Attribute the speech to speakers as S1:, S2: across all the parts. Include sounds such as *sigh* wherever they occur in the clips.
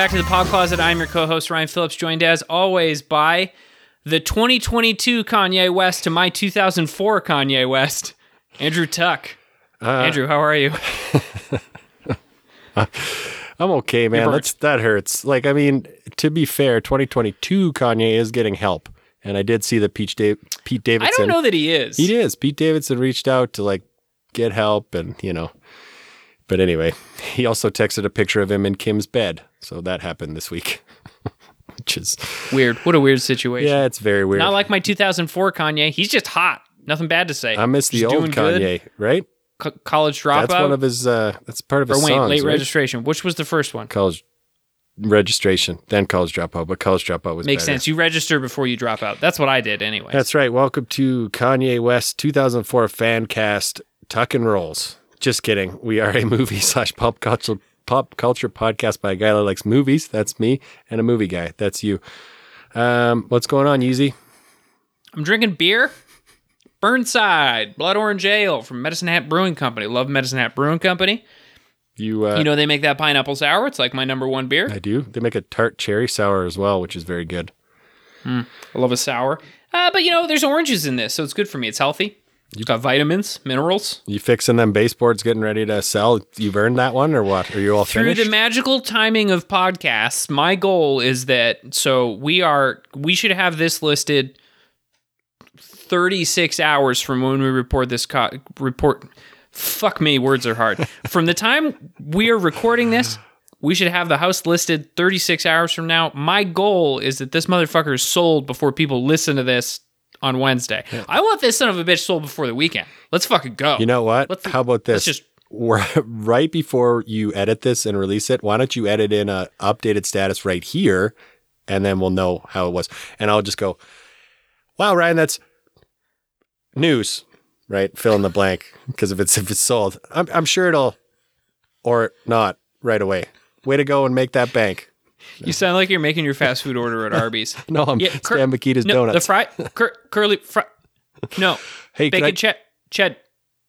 S1: back to the Pod Closet. I'm your co-host Ryan Phillips, joined as always by the 2022 Kanye West to my 2004 Kanye West, Andrew Tuck. Uh, Andrew, how are you? *laughs*
S2: I'm okay, man. That's that hurts. Like, I mean, to be fair, 2022 Kanye is getting help, and I did see that Pete, da- Pete
S1: I don't know that he is.
S2: He is. Pete Davidson reached out to like get help, and you know. But anyway, he also texted a picture of him in Kim's bed, so that happened this week, *laughs* which is
S1: Weird. What a weird situation.
S2: yeah, it's very weird.
S1: Not like my 2004 Kanye. He's just hot. Nothing bad to say.
S2: I miss the
S1: Just
S2: old
S1: doing good.
S2: Kanye, right?
S1: Co- college dropout.
S2: That's one of his. uh That's part of
S1: or
S2: his
S1: wait,
S2: songs.
S1: late
S2: right?
S1: registration. Which was the first one?
S2: college registration, then college dropout, but college dropout was
S1: Makes
S2: better.
S1: sense. You register before you drop out. That's what I did anyway.
S2: That's right. Welcome to Kanye West 2004 fan cast Tuck and Rolls. Just kidding. We are a movie *laughs* slash pop culture pop culture podcast by a guy that likes movies. That's me, and a movie guy. That's you. Um, what's going on, Yeezy?
S1: I'm drinking beer. Burnside Blood Orange Ale from Medicine Hat Brewing Company. Love Medicine Hat Brewing Company.
S2: You, uh,
S1: You know they make that pineapple sour. It's like my number one beer.
S2: I do. They make a tart cherry sour as well, which is very good.
S1: I love a sour. Uh, but you know, there's oranges in this, so it's good for me. It's healthy. It's got vitamins, minerals.
S2: You fixing them baseboards, getting ready to sell? You've earned that one, or what? Are you all
S1: Through
S2: finished?
S1: the magical timing of podcasts, my goal is that so we are we should have this listed 36 hours from when we report this co- report fuck me words are hard *laughs* from the time we are recording this we should have the house listed 36 hours from now my goal is that this motherfucker is sold before people listen to this on wednesday i want this son of a bitch sold before the weekend let's fucking go
S2: You know what?
S1: Let's-
S2: How about
S1: let's
S2: this?
S1: just-
S2: We're, *laughs* right before you edit this and release it, why don't you edit in a updated status right here, and then we'll know how it was. And I'll just go, "Wow, Ryan, that's news." Right, fill in the blank because if it's if it's sold, I'm I'm sure it'll or not right away. Way to go and make that bank.
S1: You sound like you're making your fast food order at *laughs* arby's
S2: No, I'm
S1: Yeah, Cur-
S2: Stan Mikita's
S1: no,
S2: donuts.
S1: The fry, cur- curly fry. No, *laughs*
S2: hey,
S1: bacon
S2: I,
S1: ched, ched.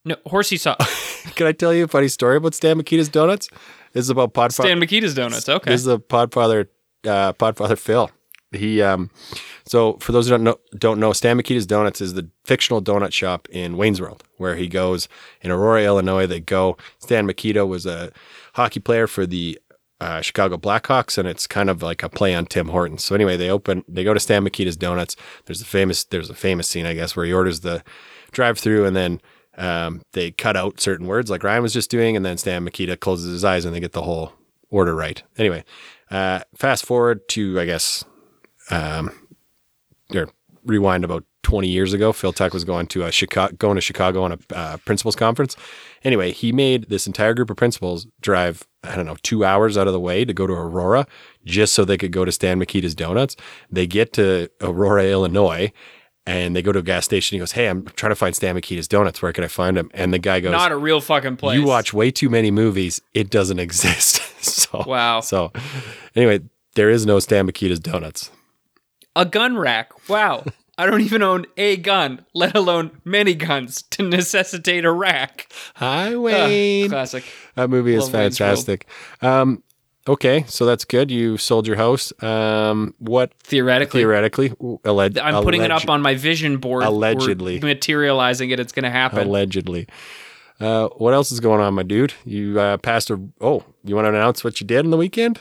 S1: No, horsey sauce. *laughs*
S2: can I tell you a funny story about Stan Mikita's donuts? This is about Podfather.
S1: Stan Mikita's donuts. Okay.
S2: This is a Podfather, uh, Podfather Phil. He, um, so for those who don't know, don't know, Stan Mikita's Donuts is the fictional donut shop in Wayne's World, where he goes in Aurora, Illinois. They go. Stan Mikita was a hockey player for the uh, Chicago Blackhawks, and it's kind of like a play on Tim Hortons. So anyway, they open, they go to Stan Mikita's Donuts. There's a famous, there's a famous scene, I guess, where he orders the drive-through, and then um, they cut out certain words like Ryan was just doing, and then Stan Mikita closes his eyes and they get the whole order right. Anyway, uh, fast forward to I guess, um, or rewind about 20 years ago. Phil Tuck was going to a Chicago, going to Chicago on a uh, principals conference. Anyway, he made this entire group of principals drive I don't know two hours out of the way to go to Aurora just so they could go to Stan Mikita's Donuts. They get to Aurora, Illinois. And they go to a gas station. He goes, "Hey, I'm trying to find Stan Mikita's Donuts. Where can I find him?" And the guy goes,
S1: Not a real fucking place.
S2: you watch way too many movies. It doesn't *laughs* exist. *laughs* so
S1: Wow.
S2: So anyway, there is no Stan Mikita's donuts.
S1: a gun rack. Wow. I don't even own a gun, let alone many guns to necessitate a rack.
S2: Hi,
S1: Ah,
S2: Wayne.
S1: classic.
S2: that movie is
S1: love
S2: fantastic. Um, okay, so that's good. You sold your house. Um, what
S1: Theoretically,
S2: theoretically? Alleg-
S1: I'm putting it up on my vision board.
S2: Allegedly.
S1: Materializing it. It's going to happen.
S2: Allegedly. Uh, what else is going on, my dude? You uh, passed a. Oh, you want to announce what you did on the weekend?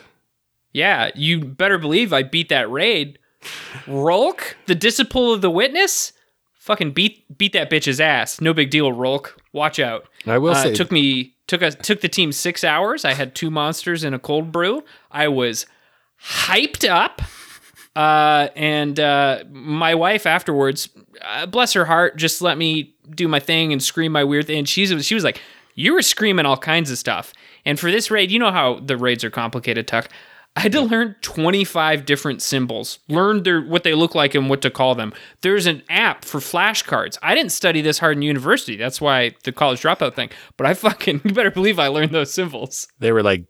S1: Yeah, you better believe I beat that raid. Rhulk, the disciple of the witness, fucking beat beat that bitch's ass. No big deal, Rhulk. Watch out.
S2: I will
S1: Uh,
S2: say,
S1: it took me took us took the team six hours. I had two monsters and a cold brew. I was hyped up. Uh, and uh, my wife afterwards, uh, bless her heart, just let me do my thing and scream my weird thing. And she's she was like, "You were screaming all kinds of stuff." And for this raid, you know how the raids are complicated, Tuck. I had to learn 25 different symbols, learn their what they look like and what to call them. There's an app for flashcards. I didn't study this hard in university. That's why the college dropout thing. But I fucking *laughs* you better believe I learned those symbols.
S2: they were like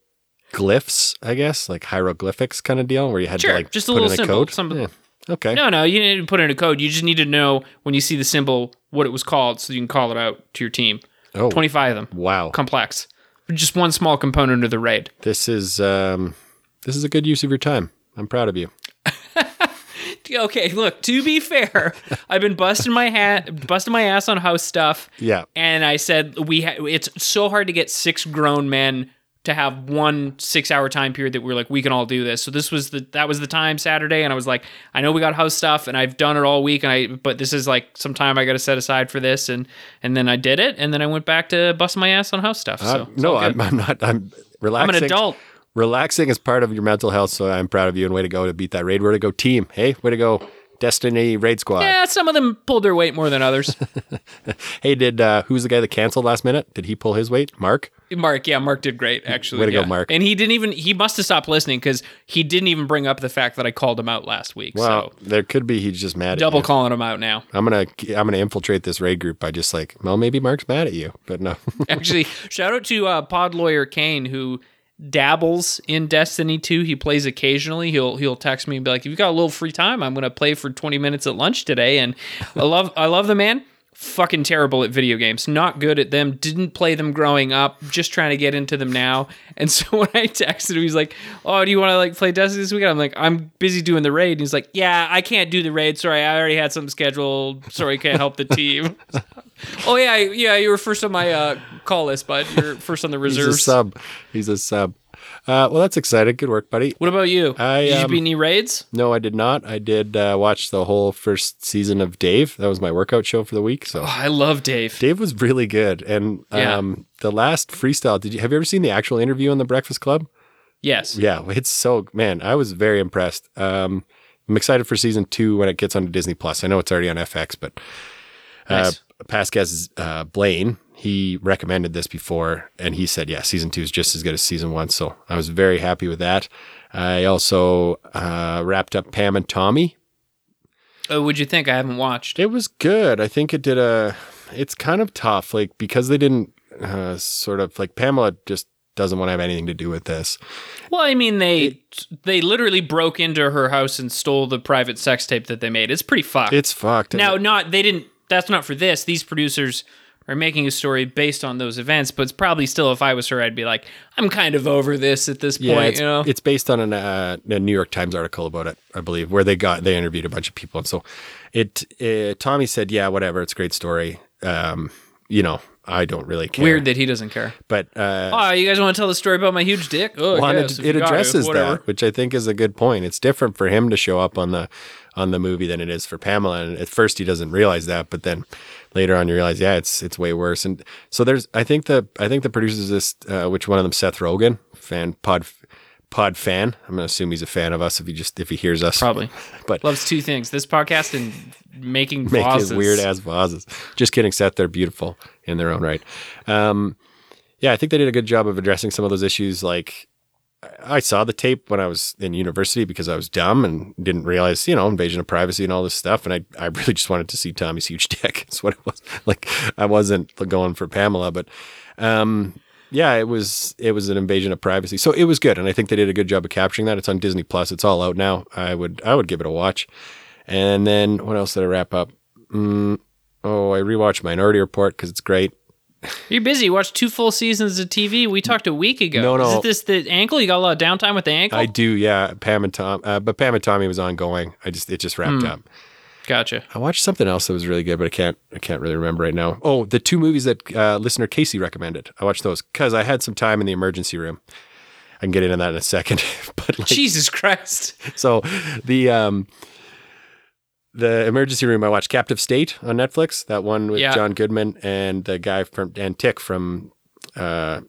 S2: glyphs, I guess, like hieroglyphics kind of deal, where you had
S1: Sure,
S2: to like
S1: just a
S2: put
S1: little
S2: in a Yeah. Okay.
S1: No, no, you didn't put in a code. You just need to know when you see the symbol what it was called so you can call it out to your team.
S2: Oh,
S1: 25 of them.
S2: wow.
S1: Complex. Just one small component of the raid.
S2: This is um this is a good use of your time. I'm proud of you. *laughs*
S1: Okay, look, to be fair, *laughs* I've been busting my hat, busting my ass on house stuff.
S2: Yeah.
S1: And I said we ha- it's so hard to get six grown men to have one six hour time period that we're like we can all do this. So this was the that was the time Saturday, and I was like, I know we got house stuff, and I've done it all week, and I but this is like some time I got to set aside for this, and and then I did it, and then I went back to bust my ass on house stuff. So
S2: Uh,
S1: it's
S2: no. I'm, I'm not. I'm relaxing.
S1: I'm an adult.
S2: Relaxing is part of your mental health, so I'm proud of you and way to go to beat that raid. Way to go, team. Hey, way to go, Destiny Raid Squad.
S1: Yeah, some of them pulled their weight more than others. *laughs*
S2: Hey, did uh, who's the guy that canceled last minute? Did he pull his weight? Mark.
S1: Mark, yeah, Mark did great actually.
S2: Way to go. Mark.
S1: And he didn't even he must have stopped listening because he didn't even bring up the fact that I called him out last week.
S2: Well,
S1: so
S2: there could be he's just mad.
S1: double
S2: you.
S1: calling him out now.
S2: I'm gonna I'm gonna infiltrate this raid group by just like, well, maybe Mark's mad at you, but no. *laughs*
S1: Actually, shout out to uh, Pod Lawyer Kane who dabbles in Destiny 2. He plays occasionally. He'll he'll text me and be like, "If you got a little free time, I'm gonna play for 20 minutes at lunch today." And I love I love the man. Fucking terrible at video games. Not good at them. Didn't play them growing up. Just trying to get into them now. And so *laughs* when I texted him, he's like, "Oh, do you want to like play Destiny this weekend?" I'm like, "I'm busy doing the raid." And he's like, "Yeah, I can't do the raid. Sorry, I already had something scheduled. Sorry, can't help the team." *laughs* oh yeah, yeah, you were first on my uh, call list, bud. You're first on the
S2: He's a sub. He's a sub. Uh, well, that's exciting. Good work, buddy.
S1: What about you?
S2: I,
S1: Did you
S2: um,
S1: beat any raids?
S2: No, I did not. I did uh, watch the whole first season of Dave. That was my workout show for the week. So
S1: Oh, I love Dave.
S2: Dave was really good. And
S1: Yeah.
S2: um, the last freestyle, did you have you ever seen the actual interview on the Breakfast Club?
S1: Yes.
S2: Yeah, it's so man, I was very impressed. Um, I'm excited for season two when it gets onto Disney Plus. I know it's already on FX, but uh,
S1: Nice.
S2: past guest uh, Blaine, he recommended this before, and he said, yeah, season two is just as good as season one. So I was very happy with that. I also uh, wrapped up Pam and Tommy.
S1: Oh, what'd you think? I haven't watched.
S2: It was good. I think it did a. It's kind of tough, like because they didn't uh, sort of like Pamela just doesn't want to have anything to do with this.
S1: Well, I mean, they they literally broke into her house and stole the private sex tape that they made. It's pretty fucked.
S2: It's fucked.
S1: now, not they didn't. That's not for this. These producers are making a story based on those events, but it's probably still. If I was her, I'd be like, I'm kind of over this at this
S2: Yeah,
S1: point.
S2: it's,
S1: you know.
S2: it's based on an, uh, a New York Times article about it, I believe, where they got they interviewed a bunch of people, and so it. Tommy said, "Yeah, whatever, it's a great story." Um, you know, I don't really care.
S1: Weird that he doesn't care.
S2: but uh,
S1: Oh, you guys want to tell the story about my huge dick? Oh,
S2: well,
S1: yes,
S2: it, it addresses that, which I think is a good point. It's different for him to show up on the on the movie than it is for Pamela. And at first, he doesn't realize that, but then later on, you realize, yeah, it's it's way worse. And so there's, I think the I think the producers of this, uh, which one of them, Seth Rogen, fan pod pod fan. I'm gonna assume he's a fan of us if he just if he hears us.
S1: Probably *laughs*
S2: but
S1: loves two things: this podcast and making *laughs*
S2: his weird ass vases. Just kidding, Seth. They're beautiful in their own right. Um, yeah, I think they did a good job of addressing some of those issues. Like, I saw the tape when I was in university because I was dumb and didn't realize, you know, invasion of privacy and all this stuff. And I, I *laughs* really just wanted to see Tommy's huge dick. *laughs* That's what it was. Like, I wasn't going for Pamela, but, um, yeah, it was it was an invasion of privacy. So it was good, and I think they did a good job of capturing that. It's on Disney Plus. It's all out now. I would I would give it a watch. And then what else did I wrap up? Mm, oh, I rewatched Minority Report because it's great.
S1: You're busy. You watched two full seasons of TV. We talked a week ago.
S2: No, no.
S1: Is this the ankle? You got a lot of downtime with the ankle?
S2: I do, yeah. Pam and Tom, uh, but Pam and Tommy was ongoing. I just it just wrapped up.
S1: gotcha.
S2: I watched something else that was really good, but I can't I can't really remember right now. Oh, the two movies that uh, listener Casey recommended. I watched those because I had some time in the emergency room. I can get into that in a second, *laughs* but like,
S1: Jesus Christ.
S2: so the um the emergency room I watched Captive State on Netflix, that one with
S1: Yeah.
S2: John Goodman and the guy from and Tick from uh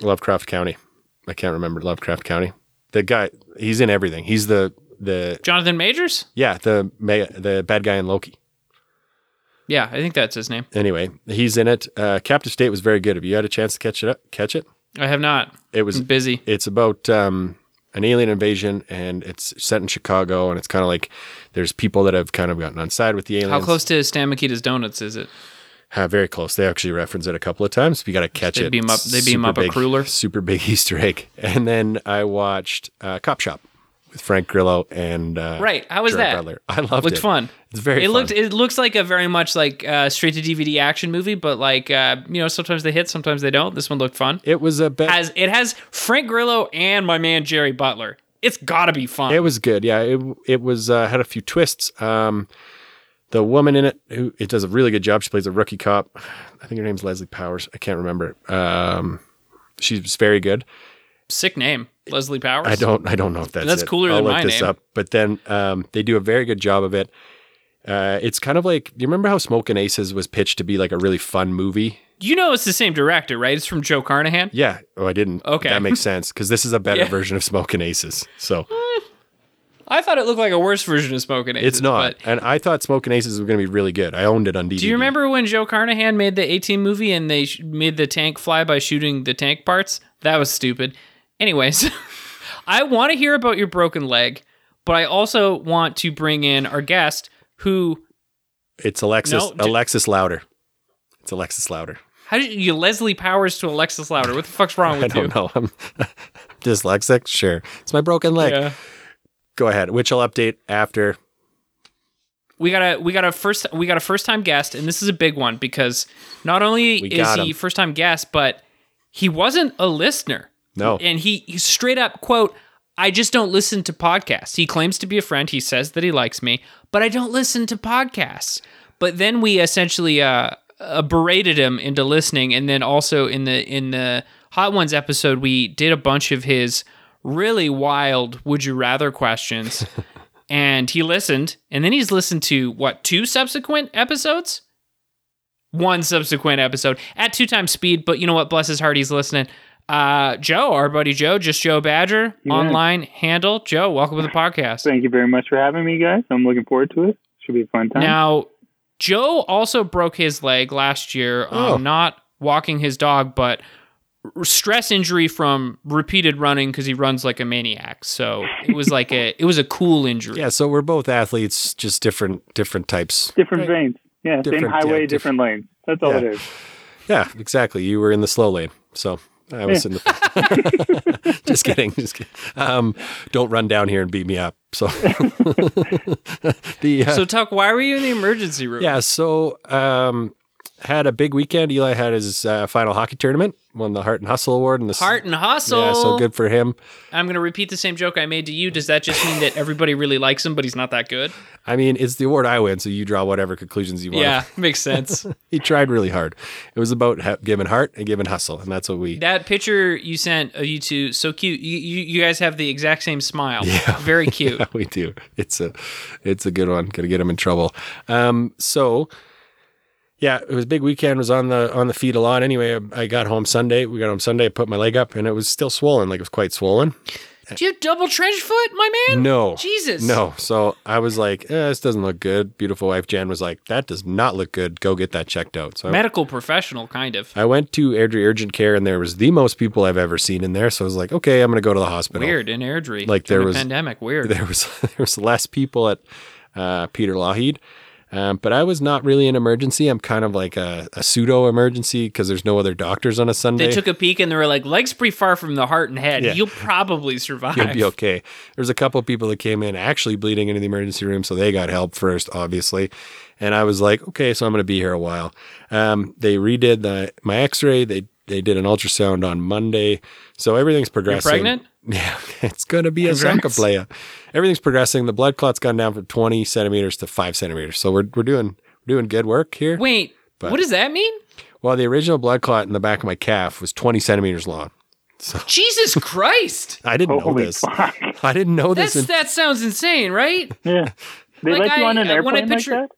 S2: Lovecraft Country. I can't remember Lovecraft Country. The guy he's in everything. He's the the
S1: Jonathan Majors?
S2: yeah, the the bad guy in Loki.
S1: Yeah, I think that's his name.
S2: Anyway, he's in it. Uh Captive State was very good. Have you had a chance to catch it up catch it?
S1: I have not.
S2: It was
S1: I'm busy.
S2: it's about um, an alien invasion and it's set in Chicago and it's kind of like there's people that have kind of gotten on side with the aliens.
S1: How close to Stan Mikita's Donuts is it?
S2: Uh, very close. They actually reference it a couple of times. You got to catch
S1: They
S2: it.
S1: beam up- they beam
S2: Super
S1: up a
S2: big-
S1: cruller.
S2: Super big *laughs* Easter egg. And then I watched uh, Cop Shop. With Frank Grillo and uh,
S1: Right. How was that?
S2: Butler. I loved
S1: Looked
S2: it.
S1: fun.
S2: It's very.
S1: It
S2: fun.
S1: looked. It looks like a very much like uh, straight to DVD action movie, but like uh, you know, sometimes they hit, sometimes they don't. This one looked fun.
S2: It was a bit.
S1: Has it has Frank Grillo and my man Jerry Butler. It's got to be fun.
S2: It was good. Yeah, it it was uh, had a few twists. Um, the woman in it who it does a really good job. She plays a rookie cop. I think her name's Leslie Powers. I can't remember. Um, she's very good.
S1: Sick name, Leslie Powers.
S2: I don't I don't know if that's
S1: That's
S2: it.
S1: cooler
S2: I'll
S1: than
S2: look
S1: my
S2: this
S1: name.
S2: up. But then um, they do a very good job of it. Uh, it's kind of like do you remember how Smoking Aces was pitched to be like a really fun movie?
S1: You know, it's the same director, right? It's from Joe Carnahan.
S2: Yeah. Oh, I didn't.
S1: Okay.
S2: that makes sense because this is a better *laughs*
S1: Yeah.
S2: version of Smoking Aces. So
S1: I thought it looked like a worse version of Smoking Aces.
S2: it's not.
S1: but-
S2: And I thought Smoking Aces was going to be really good. I owned it on DVD.
S1: do you remember when Joe Carnahan made the A-Team movie and they sh- made the tank fly by shooting the tank parts? That was stupid. Anyways, *laughs* I want to hear about your broken leg, but I also want to bring in our guest who
S2: It's Alexis.
S1: No,
S2: Alexis Louder. It's Alexis Louder.
S1: how did you Leslie Powers to Alexis Louder? What the fuck's wrong *laughs* with you?
S2: I don't know. I'm *laughs* dyslexic. Sure. It's my broken leg.
S1: Yeah.
S2: Go ahead. Which I'll update after.
S1: we got a we got a first we got a first time guest and this is a big one because not only is
S2: got
S1: he first time guest but he wasn't a listener
S2: No.
S1: and he, he straight up quote i just don't listen to podcasts. He claims to be a friend. He says that he likes me but i don't listen to podcasts. But then we essentially uh, uh berated him into listening. And then also in the in the hot ones episode we did a bunch of his really wild would you rather questions. *laughs* And he listened. And then he's listened to what two subsequent episodes? One subsequent episode at two times speed. But you know what? Bless his heart he's listening uh joe our buddy joe just joe badger
S3: Yeah.
S1: online handle joe welcome to the podcast
S3: Thank you very much for having me, guys. I'm looking forward to it. Should be a fun time.
S1: now joe also broke his leg last year
S2: Oh.
S1: um, not walking his dog but stress injury from repeated running because he runs like a maniac so it was like a it was a cool injury
S2: Yeah. So we're both athletes, just different different types.
S3: different veins. Yeah,
S2: Different-
S3: same highway,
S2: yeah,
S3: different lanes. That's all
S2: Yeah.
S3: it is.
S2: Yeah. Exactly. You were in the slow lane. So I was in the. *laughs* just kidding. Just kidding. Um, don't run down here and beat me up. So. *laughs* the. Uh,
S1: so tuck why were you in the emergency room
S2: Yeah, so um, had a big weekend. Eli had his uh, final hockey tournament, won the Heart and Hustle Award, and the
S1: heart and hustle
S2: Yeah, so good for him.
S1: I'm going to repeat the same joke I made to you. Does that just mean that everybody really likes him, but he's not that good?
S2: I mean, it's the award I win, so you draw whatever conclusions you want.
S1: Yeah, makes sense. *laughs*
S2: he tried really hard. It was about ha- giving heart and giving hustle, and that's what we.
S1: that picture you sent of you two, so cute. You, you, you guys have the exact same smile.
S2: Yeah. *laughs*
S1: Very cute.
S2: Yeah, we do. It's a, it's a good one. Gonna get him in trouble. Um, so. Yeah, it was a big weekend. Was on the on the feet a lot. Anyway, I, I got home Sunday. We got home Sunday. I put my leg up, and it was still swollen. Like it was quite swollen.
S1: Do you have double trench foot, my man?
S2: No.
S1: Jesus.
S2: No. So I was like, eh, this doesn't look good. Beautiful wife Jan was like, that does not look good. Go get that checked out. So I,
S1: Medical professional, kind of.
S2: I went to Airdrie Urgent Care and there was the most people I've ever seen in there. So I was like, okay, I'm going to go to the hospital.
S1: Weird in Airdrie.
S2: Like, there was-
S1: pandemic. Weird. *laughs*
S2: There was *laughs* there was less people at uh, Peter Lougheed. Um, but I was not really an emergency. I'm kind of like a, a pseudo emergency because there's no other doctors on a Sunday.
S1: they took a peek and they were like, legs pretty far from the heart and head.
S2: Yeah.
S1: You'll probably survive.
S2: You'll be okay. There's a couple people that came in actually bleeding into the emergency room, so they got help first, obviously. And I was like, okay, so I'm going to be here a while. Um, they redid the my X-ray. They they did an ultrasound on Monday, so everything's progressing.
S1: pregnant? *laughs*
S2: Yeah, it's going to be a
S1: Congrats.
S2: soccer player. Everything's progressing. The blood clot's gone down from 20 centimeters to five centimeters. So we're we're doing we're doing good work here.
S1: Wait,
S2: But-
S1: what does that mean?
S2: Well, the original blood clot in the back of my calf was 20 centimeters long. *laughs*
S1: Jesus Christ.
S2: I didn't know this.
S3: fuck. *laughs*
S2: I didn't know this. In-
S1: that sounds insane, right?
S3: Yeah. They
S1: Like
S3: let you
S1: I-
S3: on an
S1: uh, when I
S3: airplane like that?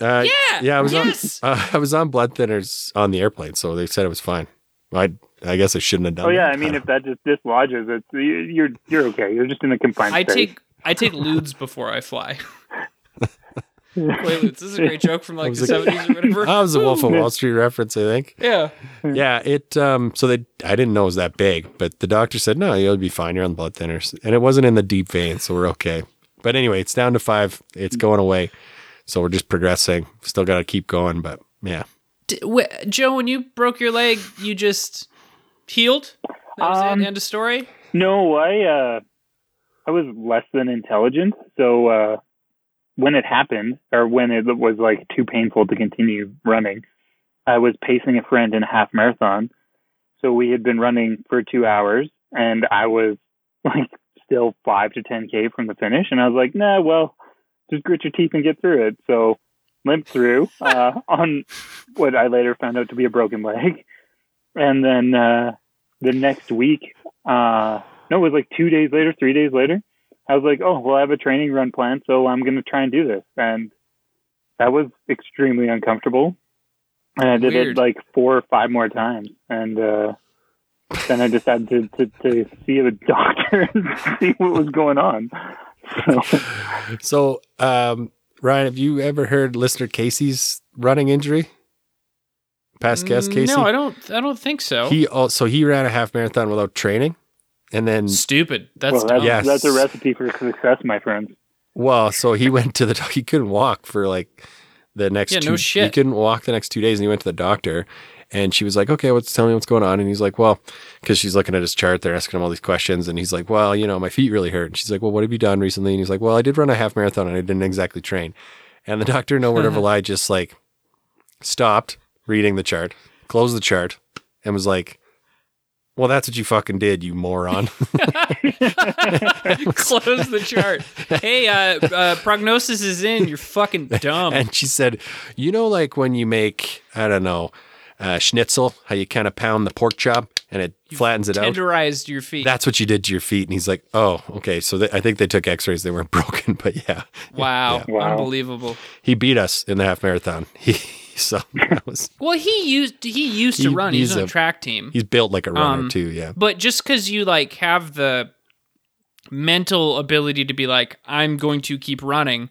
S2: Uh,
S1: Yeah,
S2: yeah. I was
S1: yes.
S2: on. *laughs* Uh, I was on blood thinners on the airplane, so they said it was fine. I I guess I shouldn't have done.
S3: Oh yeah,
S2: that.
S3: I mean, if that just dislodges it, you- you're you're okay. You're just in a confined
S1: I
S3: space.
S1: take I take ludes before I fly. Quaaludes. This is a great joke from like the seventies or whatever.
S2: that was a Wolf of Wall Street reference, I think.
S1: yeah.
S2: Yeah, it. Um, so they, I didn't know it was that big, but the doctor said no, you'll be fine. You're on blood thinners, and it wasn't in the deep vein, so we're okay. But anyway, it's down to five. It's going away, so we're just progressing. Still got to keep going, but yeah.
S1: D- wh- Joe, when you broke your leg, you just healed. That was
S3: Um,
S1: it. End of story.
S3: No, I uh, I was less than intelligent. So uh, when it happened, or when it was like too painful to continue running, I was pacing a friend in a half marathon. So we had been running for two hours, and I was like still five to ten k from the finish, and I was like, nah, well, just grit your teeth and get through it. So limped through *laughs* uh, on what I later found out to be a broken leg, and then uh, the next week, uh, no, it was like two days later, three days later. I was like, oh, well, I have a training run planned, so I'm going to try and do this. And that was extremely uncomfortable. And I did
S1: Weird.
S3: it like four or five more times. And uh, then I decided to, to, to see a *laughs* doctor and see what was going on. So,
S2: So, um, Ryan, have you ever heard listener Casey's running injury? Past guest Casey.
S1: Mm, No, I don't. I don't think so.
S2: He also he ran a half marathon without training, and then
S1: Stupid. That's
S3: well, that's.
S2: Yes.
S3: that's a recipe for success, my friends.
S2: well, so he *laughs* went to the doc- he couldn't walk for like the next
S1: Yeah,
S2: two
S1: no shit.
S2: he couldn't walk the next two days, and he went to the doctor, and she was like, "Okay, what's tell me what's going on?" And he's like, "Well," because she's looking at his chart, they're asking him all these questions, and he's like, "Well, you know, my feet really hurt." And she's like, "Well, what have you done recently?" And he's like, "Well, I did run a half marathon, and I didn't exactly train." And the doctor, no word of a *laughs* lie, just like stopped reading the chart, closed the chart, and was like, "Well, that's what you fucking did, you moron." *laughs* *laughs*
S1: Close the chart. Hey, uh, uh, prognosis is in. You're fucking dumb.
S2: and she said, "You know, like when you make I don't know uh, schnitzel, how you kind of pound the pork chop and it flattens it out.
S1: Tenderized your feet.
S2: That's what you did to your feet." And he's like, "Oh, okay." So they, I think they took X-rays; they weren't *laughs* broken, but yeah,
S1: wow.
S3: Wow.
S1: Unbelievable.
S2: he beat us in the half marathon. He *laughs* so that was
S1: Well, he used he used to
S2: He-
S1: run. He's,
S2: he's
S1: on a,
S2: a-
S1: track team.
S2: he's built like a runner
S1: Um,
S2: too. Yeah,
S1: But just because you like have the mental ability to be like, I'm going to keep running,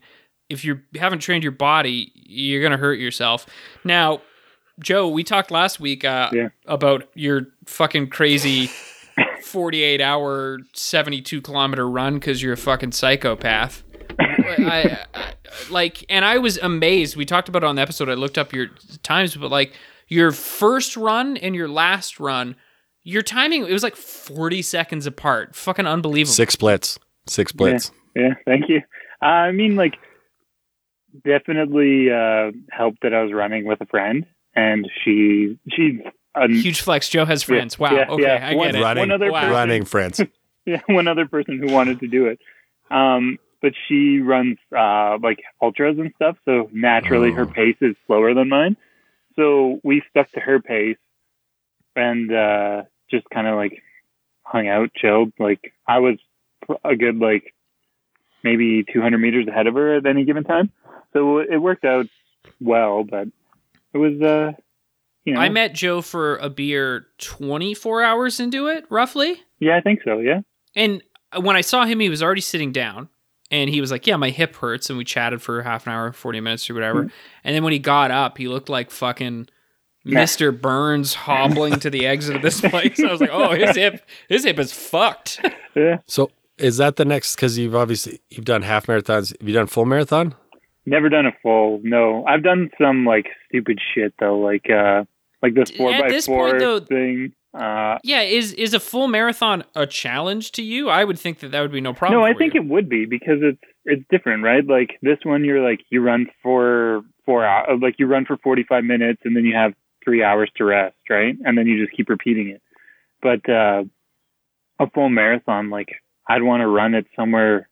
S1: if you haven't trained your body, you're gonna hurt yourself. Now, Joe, we talked last week uh,
S3: Yeah.
S1: about your fucking crazy *laughs* 48 hour, 72 kilometer run because you're a fucking psychopath. I, I, like, and I was amazed. We talked about it on the episode. I looked up your times, but like your first run and your last run, your timing it was like 40 seconds apart. Fucking unbelievable.
S2: six splits, six splits.
S3: Yeah, thank you. Uh, I mean, like, definitely uh, helped that I was running with a friend, and she she. a,
S1: Huge flex. Joe has friends. wow.
S3: yeah,
S1: okay,
S3: yeah.
S1: I
S3: One-
S1: get it.
S2: Running,
S3: One other
S1: Wow.
S3: person,
S2: running, friends. *laughs*
S3: yeah, one other person who wanted to do it. Um, but she runs uh, like ultras and stuff, so naturally her
S2: Oh.
S3: pace is slower than mine. So we stuck to her pace and uh, just kind of like hung out, chilled. Like I was a good like maybe 200 meters ahead of her at any given time, so it worked out well. But it was, uh, you know,
S1: I met Joe for a beer 24 hours into it, roughly.
S3: yeah, I think so. Yeah,
S1: And when I saw him, he was already sitting down. And he was like, "Yeah, my hip hurts," and we chatted for half an hour, forty minutes, or whatever.
S3: Mm-hmm.
S1: And then when he got up, he looked like fucking Mister Burns hobbling to the exit of this *laughs* place. I was like, "Oh, his hip, his hip is fucked."
S3: yeah.
S2: So is that the next? Because you've obviously you've done half marathons. Have you done full marathon?
S3: Never done a full. No, I've done some like stupid shit though, like uh, like this four
S1: at
S3: by
S1: this
S3: four
S1: point, though-
S3: thing. Uh,
S1: Yeah, is is a full marathon a challenge to you? I would think that that would be no problem.
S3: no, I think
S1: you.
S3: it would be because it's it's different, right? Like this one, you're like you run for four hours, like you run for forty five minutes, and then you have three hours to rest, right? And then you just keep repeating it. But uh, a full marathon, like I'd want to run it somewhere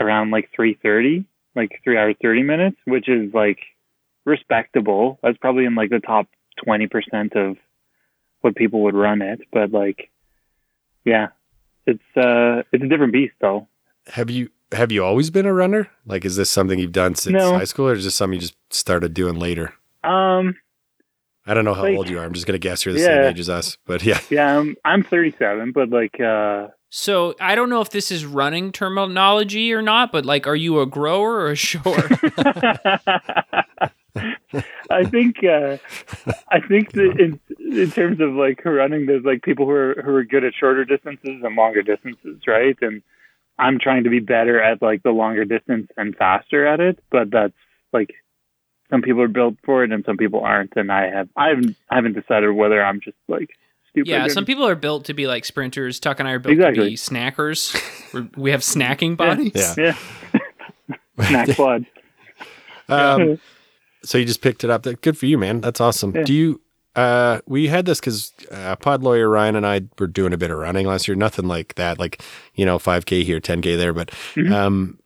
S3: around like three thirty, like three hours thirty minutes, which is like respectable. That's probably in like the top twenty percent of what people would run it. But like, yeah, it's uh, it's a different beast though.
S2: Have you have you always been a runner? Like, is this something you've done since
S3: No.
S2: high school, or is this something you just started doing later?
S3: Um,
S2: I don't know how
S3: Like-
S2: old you are. I'm just gonna guess you're the same age as us. But yeah,
S3: yeah, I'm I'm 37, but like, uh,
S1: So I don't know if this is running terminology or not, but like, are you a grower or a shower? *laughs* *laughs* *laughs*
S3: I think uh, I think that in in terms of like running, there's like people who are who are good at shorter distances and longer distances, right? And I'm trying to be better at like the longer distance and faster at it, but that's like some people are built for it and some people aren't, and I have I haven't I haven't decided whether I'm just like stupid.
S1: Yeah, some people are built to be like sprinters. Tuck and I are built to
S3: Exactly.
S1: be snackers. We're, we have snacking bodies.
S2: Yeah.
S3: Yeah. *laughs* Snack quad. *laughs*
S2: Um, so you just picked it up. Good for you, man. That's awesome.
S3: Yeah.
S2: Do you? Uh, we had this because uh, pod lawyer Ryan and I were doing a bit of running last year. Nothing like that, like you know, five k here, ten k there. But
S3: Mhm.
S2: um,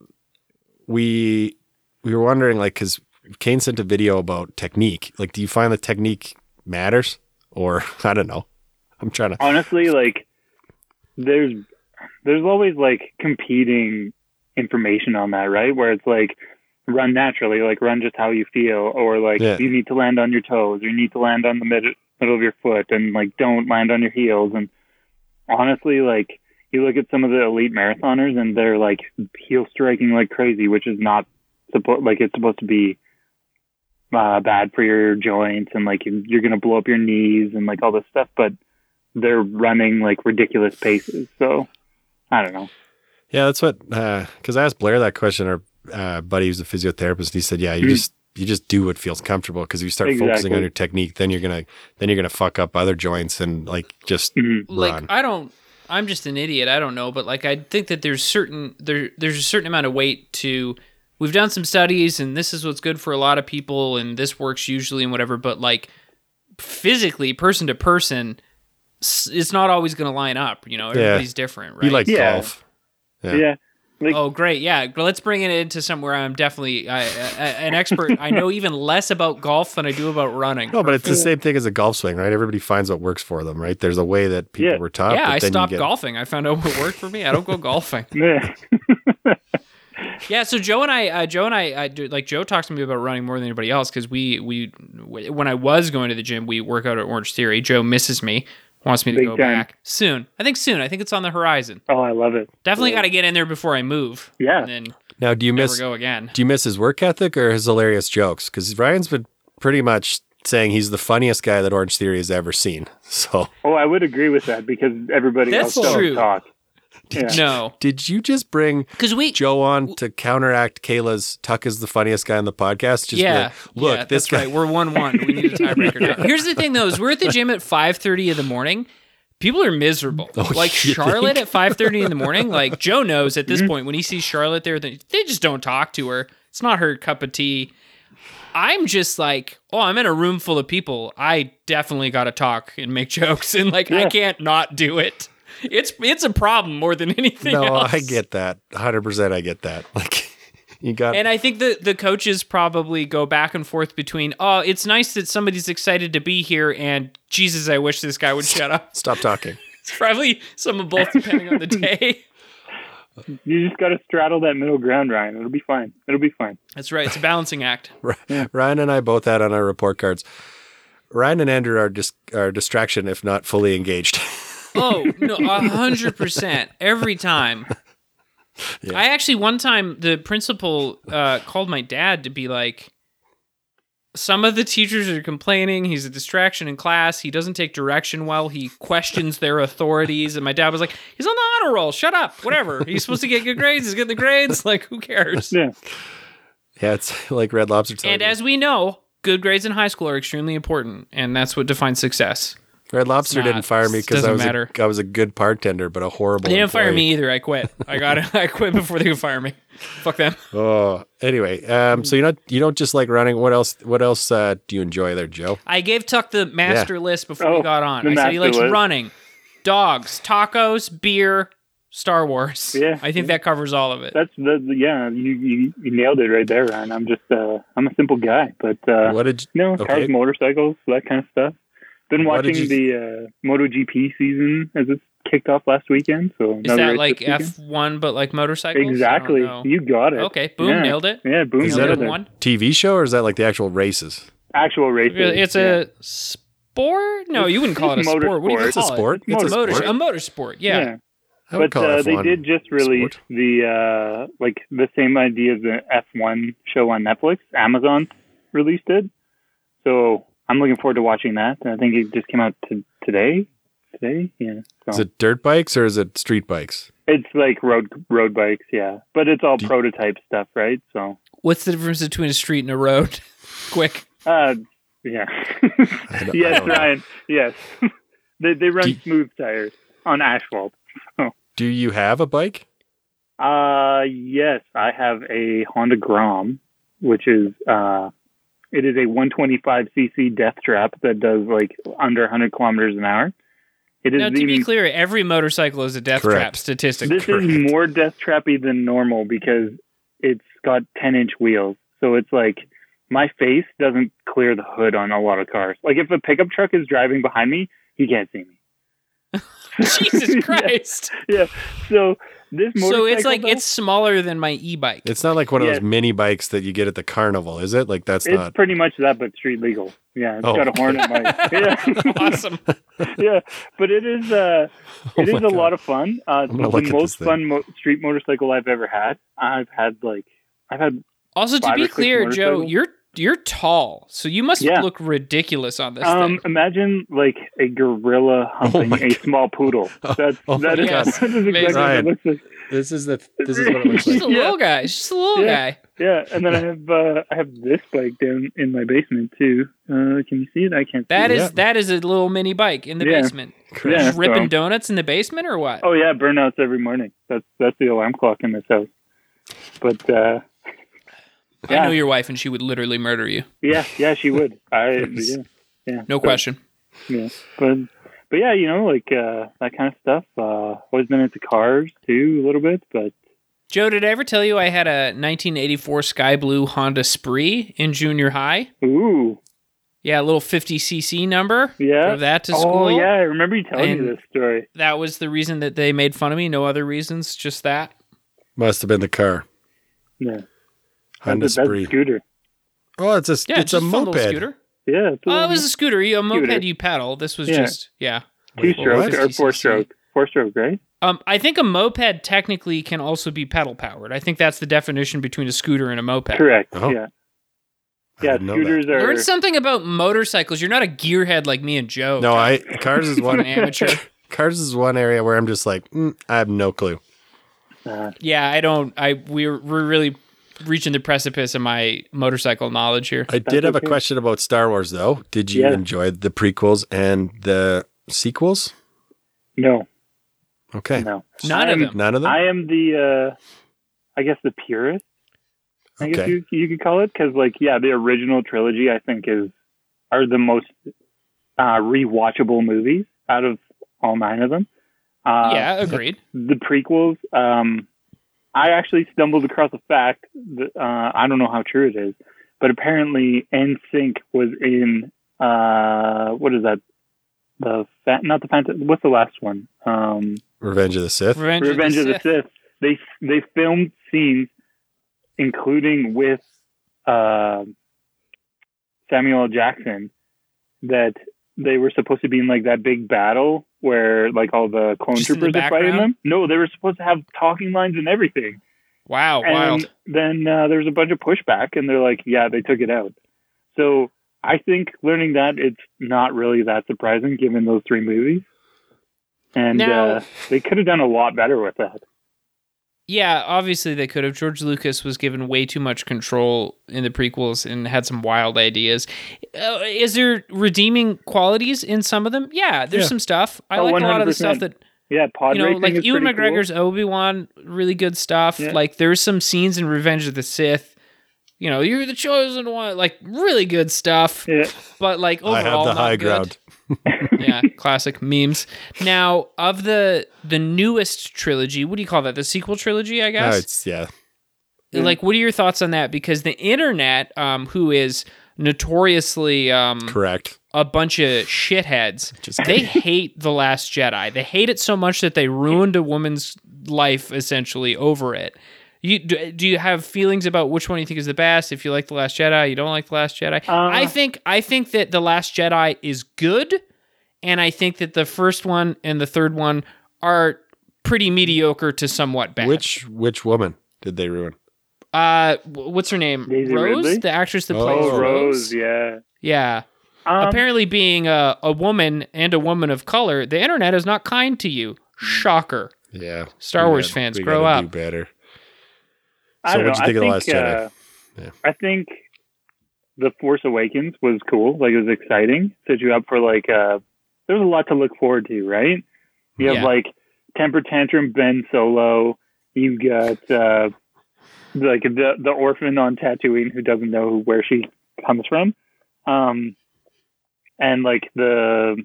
S2: we we were wondering, like, because Kane sent a video about technique. Like, do you find the technique matters, or *laughs* I don't know? I'm trying to.
S3: honestly, like there's there's always like competing information on that, right? Where it's like run naturally, like run just how you feel, or like
S2: Yeah.
S3: you need to land on your toes, or you need to land on the mid- middle of your foot, and like don't land on your heels. And honestly, like you look at some of the elite marathoners, and they're like heel striking like crazy, which is not supposed like it's supposed to be uh, bad for your joints and like you're gonna blow up your knees and like all this stuff, but they're running like ridiculous paces. So I don't know.
S2: Yeah, that's what. Because I asked Blair that question. Our uh, buddy who's a physiotherapist, and he said, "Yeah, you
S3: Mhm.
S2: just you just do what feels comfortable. Because if you start focusing on your technique, then you're gonna then you're gonna fuck up other joints and like just
S3: Mhm.
S1: like. I don't I'm just an idiot. I don't know, but like I think that there's certain there there's a certain amount of weight to we've done some studies and this is what's good for a lot of people and this works usually and whatever, but like physically person to person it's not always going to line up, you know. Everybody's different, right?
S2: be like
S3: Yeah.
S2: golf. Yeah.
S3: Yeah. Like
S1: Oh, great! Yeah, but let's bring it into somewhere I'm definitely I, I, an expert. I know even less about golf than I do about running.
S2: No, but it's the same thing as a golf swing, right? Everybody finds what works for them, right? There's a way that people
S3: Yeah.
S2: were taught.
S1: yeah,
S2: but
S1: I
S2: then you
S1: stopped
S2: get-
S1: golfing. I found out what worked for me. I don't go golfing. *laughs*
S3: yeah. *laughs*
S1: Yeah, so Joe and I, uh, Joe and I, I do, like Joe talks to me about running more than anybody else because we, we, when I was going to the gym, we work out at Orange Theory. Joe misses me, wants me to
S3: Big
S1: go
S3: time.
S1: back soon. I think soon. I think it's on the horizon.
S3: oh, I love it.
S1: Definitely
S3: Yeah.
S1: got to get in there before I move.
S3: Yeah.
S1: and then
S2: Now, do you
S1: never
S2: miss
S1: go again.
S2: do you miss his work ethic or his hilarious jokes? Because Ryan's been pretty much saying he's the funniest guy that Orange Theory has ever seen. *laughs* So,
S3: Oh, I would agree with that because everybody
S1: That's
S3: else does
S1: true.
S3: talk. Yeah.
S1: No,
S2: did you just bring
S1: because we.
S2: Joe on to counteract Kayla's Tuck is the funniest guy on the podcast? Just
S1: yeah,
S2: like, look,
S1: yeah,
S2: this
S1: that's
S2: guy.
S1: right. We're one one. We need a *laughs* tiebreaker. now. Here's the thing, though: is we're at the gym at five thirty in the morning. People are miserable.
S2: Oh, *laughs*
S1: like Charlotte
S2: think?
S1: at five thirty in the morning. Like Joe knows at this
S3: Mm-hmm.
S1: point when he sees Charlotte there, they they just don't talk to her. It's not her cup of tea. I'm just like, oh, I'm in a room full of people. I definitely got to talk and make *laughs* jokes, and like I can't not do it. It's it's a problem more than *laughs* anything
S2: no,
S1: else.
S2: I get that. 100% I get that. Like, you got.
S1: And I think the the coaches probably go back and forth between, oh, it's nice that somebody's excited to be here, and Jesus, I wish this guy would shut up. *laughs*
S2: Stop talking. *laughs*
S1: It's probably some of both, depending on the day.
S3: You just got to straddle that middle ground, Ryan. It'll be fine. It'll be fine.
S1: That's right. It's a balancing act.
S2: Ryan and I both had on our report cards. Ryan and Andrew are just are distraction if not fully engaged.
S1: Oh no, *laughs* a hundred percent every time.
S2: Yeah.
S1: I actually one time the principal uh, called my dad to be like, some of the teachers are complaining he's a distraction in class. He doesn't take direction well. He questions their authorities. And my dad was like, he's on the honor roll. Shut up. Whatever. He's supposed to get good grades. He's getting the grades. *laughs* Like who cares?
S3: Yeah.
S2: yeah, it's like Red Lobster.
S1: And
S2: you.
S1: as we know, good grades in high school are extremely important, and that's what defines success.
S2: Red Lobster
S1: not-
S2: didn't fire me because I was
S1: matter.
S2: a, I was a good bartender, but a horrible.
S1: They didn't fire me either. I quit. I got it. *laughs* I quit before they could fire me. Fuck them.
S2: Oh, anyway, um, so you not you don't just like running. What else? What else uh, do you enjoy there, Joe?
S1: I gave Tuck the master list before we
S3: Oh,
S1: got on.
S3: the
S1: I said he likes
S3: list.
S1: running, dogs, tacos, beer, Star Wars.
S3: Yeah,
S1: I think that covers all of it.
S3: That's the, the yeah. You, you you nailed it right there, Ryan. I'm just uh I'm a simple guy, but uh,
S2: what did?
S3: you, no
S2: okay.
S3: cars, motorcycles, that kind of stuff. Been watching
S2: you-
S3: the uh, MotoGP season as it kicked off last weekend. So
S1: Is that like. F one but like motorcycles?
S3: Exactly.
S1: I don't know.
S3: You got it.
S1: Okay, boom,
S3: Yeah.
S1: nailed it.
S3: Yeah, boom.
S2: Is
S1: Nailed
S2: that
S3: nailed
S1: it
S3: it.
S1: one.
S2: TV show or is that like the actual races?
S3: Actual races.
S1: It's
S3: yeah.
S1: a sport. No, you wouldn't call it a sport. What do you
S3: Motorsport.
S2: It's a
S1: call it?
S2: sport. It's a
S1: motor,
S2: sport.
S1: a motorsport. Yeah.
S2: I would
S3: But
S2: call
S3: uh,
S2: it
S3: they did just release
S2: sport.
S3: the uh, like the same idea as the F1 show on Netflix. Amazon released it, so I'm looking forward to watching that. I think it just came out to today. Today, yeah. So
S2: Is it dirt bikes or is it street bikes?
S3: it's like road road bikes, yeah. But it's all
S2: Do you-
S3: prototype stuff, right? So,
S1: What's the difference between a street and a road? *laughs* Quick.
S3: uh, yeah. *laughs*
S2: I don't- I
S3: yes. Ryan. Yes. *laughs* They they run
S2: Do-
S3: smooth tires on asphalt.
S2: Do you have a bike?
S3: Uh, yes, I have a Honda Grom, which is uh, it is a 125cc death trap that does like under 100 kilometers an hour. It is
S1: Now, to be clear, every motorcycle is a death
S2: Correct.
S1: trap statistically.
S3: This is more death trappy than normal because it's got 10 inch wheels. So it's like my face doesn't clear the hood on a lot of cars. Like if a pickup truck is driving behind me, he can't see me. *laughs*
S1: Jesus *laughs* Christ!
S3: Yeah. So this motorcycle.
S1: so it's like
S3: though,
S1: it's smaller than my e-bike.
S2: It's not like one of
S3: Yeah.
S2: those mini bikes that you get at the carnival, is it? Like that's
S3: it's
S2: not.
S3: pretty much that, but street legal. Yeah, it's
S2: Oh,
S3: got a horn in my. *laughs* Yeah.
S1: awesome. *laughs*
S3: yeah, but it is uh, *laughs*
S2: Oh
S3: it is
S2: my
S3: a
S2: God.
S3: lot of fun. Uh,
S2: I'm gonna
S3: the most fun mo- street motorcycle I've ever had. I've had like I've had
S1: Also, to be clear, Joe, you're you're tall, so you must
S3: Yeah.
S1: look ridiculous on this
S3: um
S1: thing.
S3: imagine like a gorilla humping
S2: my
S3: a small poodle. That's *laughs*
S2: Oh
S3: that is,
S1: God. *laughs*
S3: that is exactly
S1: Amazing.
S3: what it looks like.
S2: This is the. This is what it looks
S1: She's
S2: like.
S1: a
S3: Yeah.
S1: little guy. She's a little
S3: Yeah.
S1: guy.
S3: Yeah, and then I have uh, I have this bike down in my basement too. Uh, can you see it? I can't.
S1: That
S3: see
S1: is
S2: Yeah.
S1: that is a little mini bike in the
S3: Yeah.
S1: basement.
S3: Yeah.
S1: Just ripping
S3: so-
S1: donuts in the basement or what?
S3: Oh yeah, burnouts every morning. That's that's the alarm clock in this house. But uh,
S1: I
S3: yeah.
S1: know your wife, and she would literally murder you.
S3: yeah, yeah, she would. *laughs* I yeah, yeah.
S1: No
S3: But-
S1: question.
S3: Yeah, but but yeah, you know, like uh, that kind of stuff. Uh, always been into cars too a little bit, but
S1: Joe, did I ever tell you I had a 1984 Sky Blue Honda Spree in junior high?
S3: ooh,
S1: Yeah, a little 50cc number.
S3: Yeah.
S1: Drove that to school.
S3: oh yeah, I remember you telling
S1: And-
S3: me this story.
S1: That was the reason that they made fun of me. No other reasons, just that.
S2: Must have been the car.
S3: Yeah,
S2: Honda
S3: that's, a-
S2: Spree.
S3: scooter.
S2: Oh, it's a.
S1: Yeah,
S2: it's
S1: just
S2: a
S1: fun
S2: moped.
S1: scooter.
S3: Yeah, it's a
S1: Oh, it was a scooter. You, a moped
S3: Scooter.
S1: you pedal. This was
S3: Yeah.
S1: just yeah.
S3: two stroke or four
S1: 50cc.
S3: stroke. Four stroke, right?
S1: Um, I think a moped technically can also be pedal powered. I think that's the definition between a scooter and a moped.
S3: Correct.
S2: Oh.
S3: Yeah,
S2: I
S3: yeah.
S2: didn't know that.
S3: Scooters are.
S1: Learn something about motorcycles. You're not a gearhead like me and Joe.
S2: No, I cars is one *laughs*
S1: amateur. *laughs*
S2: Cars is one area where I'm just like, mm, I have no clue.
S3: uh,
S1: Yeah, I don't. I we're we're really reaching the precipice of my motorcycle knowledge here.
S2: I did have a question about Star Wars though. Did you
S3: Yeah.
S2: enjoy the prequels and the sequels?
S3: no,
S2: Okay,
S3: no.
S1: None
S3: I
S1: of them.
S2: none of them.
S3: I am the, uh, I guess the purist. I guess
S2: Okay.
S3: you you could call it because, like, yeah, the original trilogy I think is are the most uh, rewatchable movies out of all nine of them. Uh,
S1: yeah, agreed.
S3: the prequels. Um, I actually stumbled across a fact that uh, I don't know how true it is, but apparently NSYNC was in uh, what is that? The fa- not the Phantom. What's the last one? Um,
S2: Revenge of the Sith.
S1: Revenge,
S3: Revenge
S1: of the, Sith.
S3: Sith. They they filmed scenes, including with uh, Samuel L. Jackson, that they were supposed to be in like that big battle where like all the clone
S1: Just
S3: troopers are fighting them. No, they were supposed to have talking lines and everything.
S1: Wow,
S3: and
S1: wild.
S3: then uh, there was a bunch of pushback, and they're like, "Yeah, they took it out." So I think learning that it's not really that surprising given those three movies, and
S1: Now-
S3: uh, they could have done a lot better with that.
S1: Yeah, obviously they could have. George Lucas was given way too much control in the prequels and had some wild ideas. Uh, is there redeeming qualities in some of them? Yeah, there's
S2: Yeah.
S1: some stuff. I
S3: Oh,
S1: like a lot of the stuff that
S3: Yeah, pod
S1: you know, like
S3: is
S1: Ewan
S3: pretty cool.
S1: McGregor's Obi Wan, really good stuff.
S3: Yeah.
S1: Like there's some scenes in Revenge of the Sith. You know, you're the chosen one. Like really good stuff.
S3: Yeah,
S1: But like overall,
S2: I have the high
S1: good.
S2: ground.
S1: Yeah, classic memes. Now, of the the newest trilogy, what do you call that? The sequel trilogy, I guess.
S2: it's yeah.
S3: Yeah.
S1: Like, what are your thoughts on that? Because the internet, um, who is notoriously um,
S2: Correct.
S1: a bunch of shitheads, *laughs*
S2: Just
S1: they hate the Last Jedi. They hate it so much that they ruined a woman's life essentially over it. You do, do you have feelings about which one you think is the best? If you like the Last Jedi, you don't like the Last Jedi.
S3: Uh,
S1: I think I think that the Last Jedi is good, and I think that the first one and the third one are pretty mediocre to somewhat bad.
S2: Which which woman did they ruin?
S1: uh, what's her name?
S3: Daisy
S1: Rose,
S3: Ridley?
S1: the actress that
S2: Oh,
S1: plays
S3: oh,
S1: Rose.
S3: Rose, yeah.
S1: Yeah.
S3: Um,
S1: Apparently, being a, a woman and a woman of color, the internet is not kind to you. Shocker.
S2: Yeah.
S1: Star Wars
S2: gotta-
S1: fans,
S2: we
S1: grow up.
S2: Do better.
S3: I
S2: So
S3: don't
S2: what'd
S3: know.
S2: you think of The
S3: I
S2: Last
S3: think,
S2: Jedi?
S3: uh,
S2: Yeah.
S3: I think The Force Awakens was cool. Like it was exciting. Set you up for like a there's a lot to look forward to, right? You have
S1: Yeah.
S3: like temper tantrum Ben Solo. You've got uh, like the the orphan on Tatooine who doesn't know where she comes from, um, and like the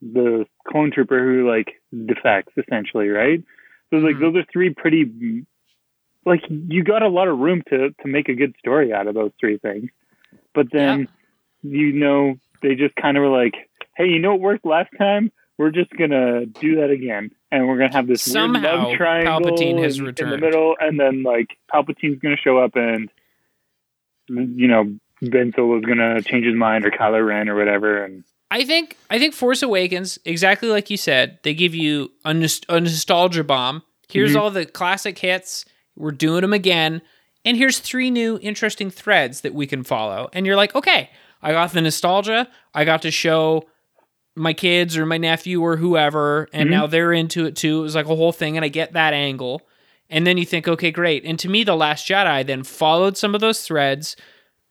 S3: the clone trooper who like defects essentially, right? So like
S1: Mhm.
S3: those are three pretty like you got a lot of room to to make a good story out of those three things. But then you know they just kind of were like, "Hey, you know what worked last time? We're just gonna do that again, and we're gonna have this weird
S1: Somehow,
S3: love triangle
S1: Palpatine has
S3: in, in the middle, and then like Palpatine's gonna show up, and you know Ben Solo's gonna change his mind, or Kylo Ren, or whatever, and
S1: I think I think Force Awakens, exactly like you said, they give you a, a nostalgia bomb. Here's
S3: Mhm.
S1: all the classic hits. We're doing them again, and here's three new interesting threads that we can follow. And you're like, okay, I got the nostalgia. I got to show my kids or my nephew or whoever, and
S3: Mhm.
S1: now they're into it too. It was like a whole thing, and I get that angle. And then you think, okay, great. And to me, The Last Jedi then followed some of those threads,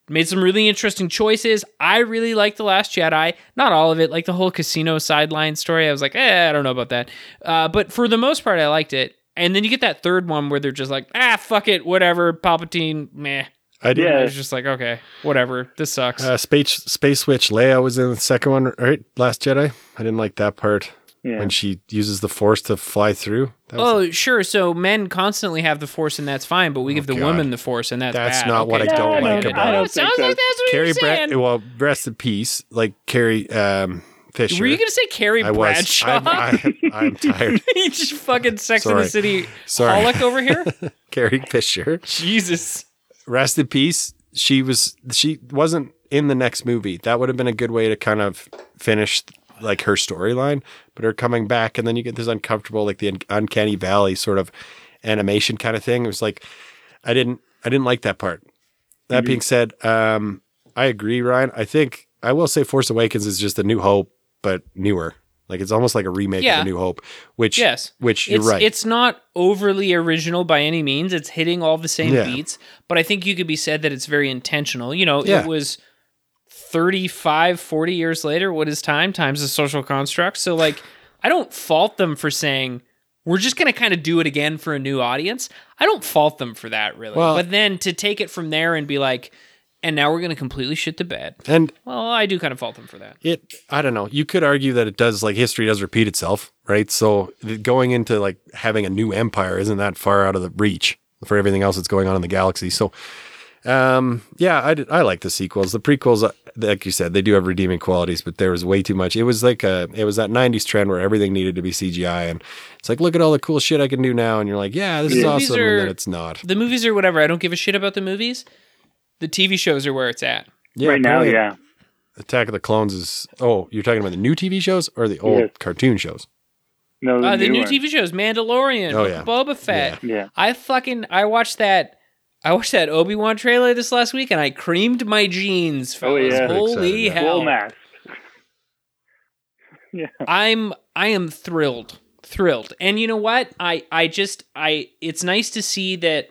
S1: made some really interesting choices. I really liked The Last Jedi. Not all of it, like the whole casino sideline story. I was like, eh, I don't know about that. Uh, but for the most part, I liked it. And then you get that third one where they're just like, ah, fuck it, whatever. Palpatine, meh.
S2: I did.
S1: I
S3: Yeah.
S1: was just like, okay, whatever. This sucks.
S2: Uh, space Space Witch Leia was in the second one, right? Last Jedi. I didn't like that part
S3: yeah,
S2: when she uses the Force to fly through. That was-
S1: oh, sure. So men constantly have the force, and that's fine. But we give the
S2: God.
S1: women the force, and that's
S2: That's
S1: bad.
S2: not what I don't
S3: Yeah,
S2: like
S3: no,
S2: about
S3: I
S2: it.
S3: don't
S1: Oh, it sounds
S3: think
S1: like that's what
S2: Carrie
S1: you're
S2: Brett.
S1: saying.
S2: Well, rest in peace. Like Carrie um, Fisher.
S1: Were you going to say Carrie
S2: I was.
S1: Bradshaw?
S2: I'm, I'm, I'm tired. *laughs*
S1: you just fucking Sex in the
S2: Sorry.
S1: City
S2: Sorry.
S1: holic over here. *laughs*
S2: Carrie Fisher.
S1: Jesus.
S2: Rest in peace. She was. She wasn't in the next movie. That would have been a good way to kind of finish like her storyline. But her coming back, and then you get this uncomfortable, like the un- uncanny valley sort of animation kind of thing. It was like I didn't. I didn't like that part. That being said, um, I agree, Ryan. I think I will say Force Awakens is just a New Hope, but newer. Like it's almost like a remake
S1: Yeah.
S2: of a New Hope. Which
S1: Yes.
S2: which you're
S1: it's,
S2: right.
S1: It's not overly original by any means. It's hitting all the same
S2: Yeah.
S1: beats, but I think you could be said that it's very intentional. You know,
S2: Yeah.
S1: it was 35, 40 years later. What is time? Time's a social construct. So, like, *sighs* I don't fault them for saying, we're just going to kind of do it again for a new audience. I don't fault them for that, really.
S2: Well-
S1: but then to take it from there and be like, and now we're going to completely shit the bed.
S2: and
S1: Well, I do kind of fault them for that.
S2: it i don't know. You could argue that it does like history does repeat itself right? So going into like having a new empire isn't that far out of the reach for everything else that's going on in the galaxy. So um yeah i, I like the sequels. The prequels uh, like you said they do have redeeming qualities but there was way too much. It was like a it was that 90s trend where everything needed to be cgi and it's like look at all the cool shit i can do now and you're like yeah this is
S1: The movies
S2: awesome
S1: are-
S2: and then it's not.
S1: The movies or whatever, I don't give a shit about the movies. The TV shows are where it's at.
S2: yeah
S3: right now, yeah,
S2: attack of the clones is oh you're talking about the new tv shows or the old
S3: Yes.
S2: cartoon shows
S3: no,
S1: Uh, the new
S3: one.
S1: TV shows, Mandalorian,
S2: Oh, yeah.
S1: Boba Fett.
S3: yeah,
S1: I fucking I watched that. I watched that Obi Wan trailer this last week, and I creamed my jeans.
S3: Oh, yeah.
S1: Holy
S2: excited, yeah.
S3: full
S1: hell!
S3: mask. *laughs* yeah,
S1: I'm I am thrilled, thrilled. And you know what? I I just I it's nice to see that.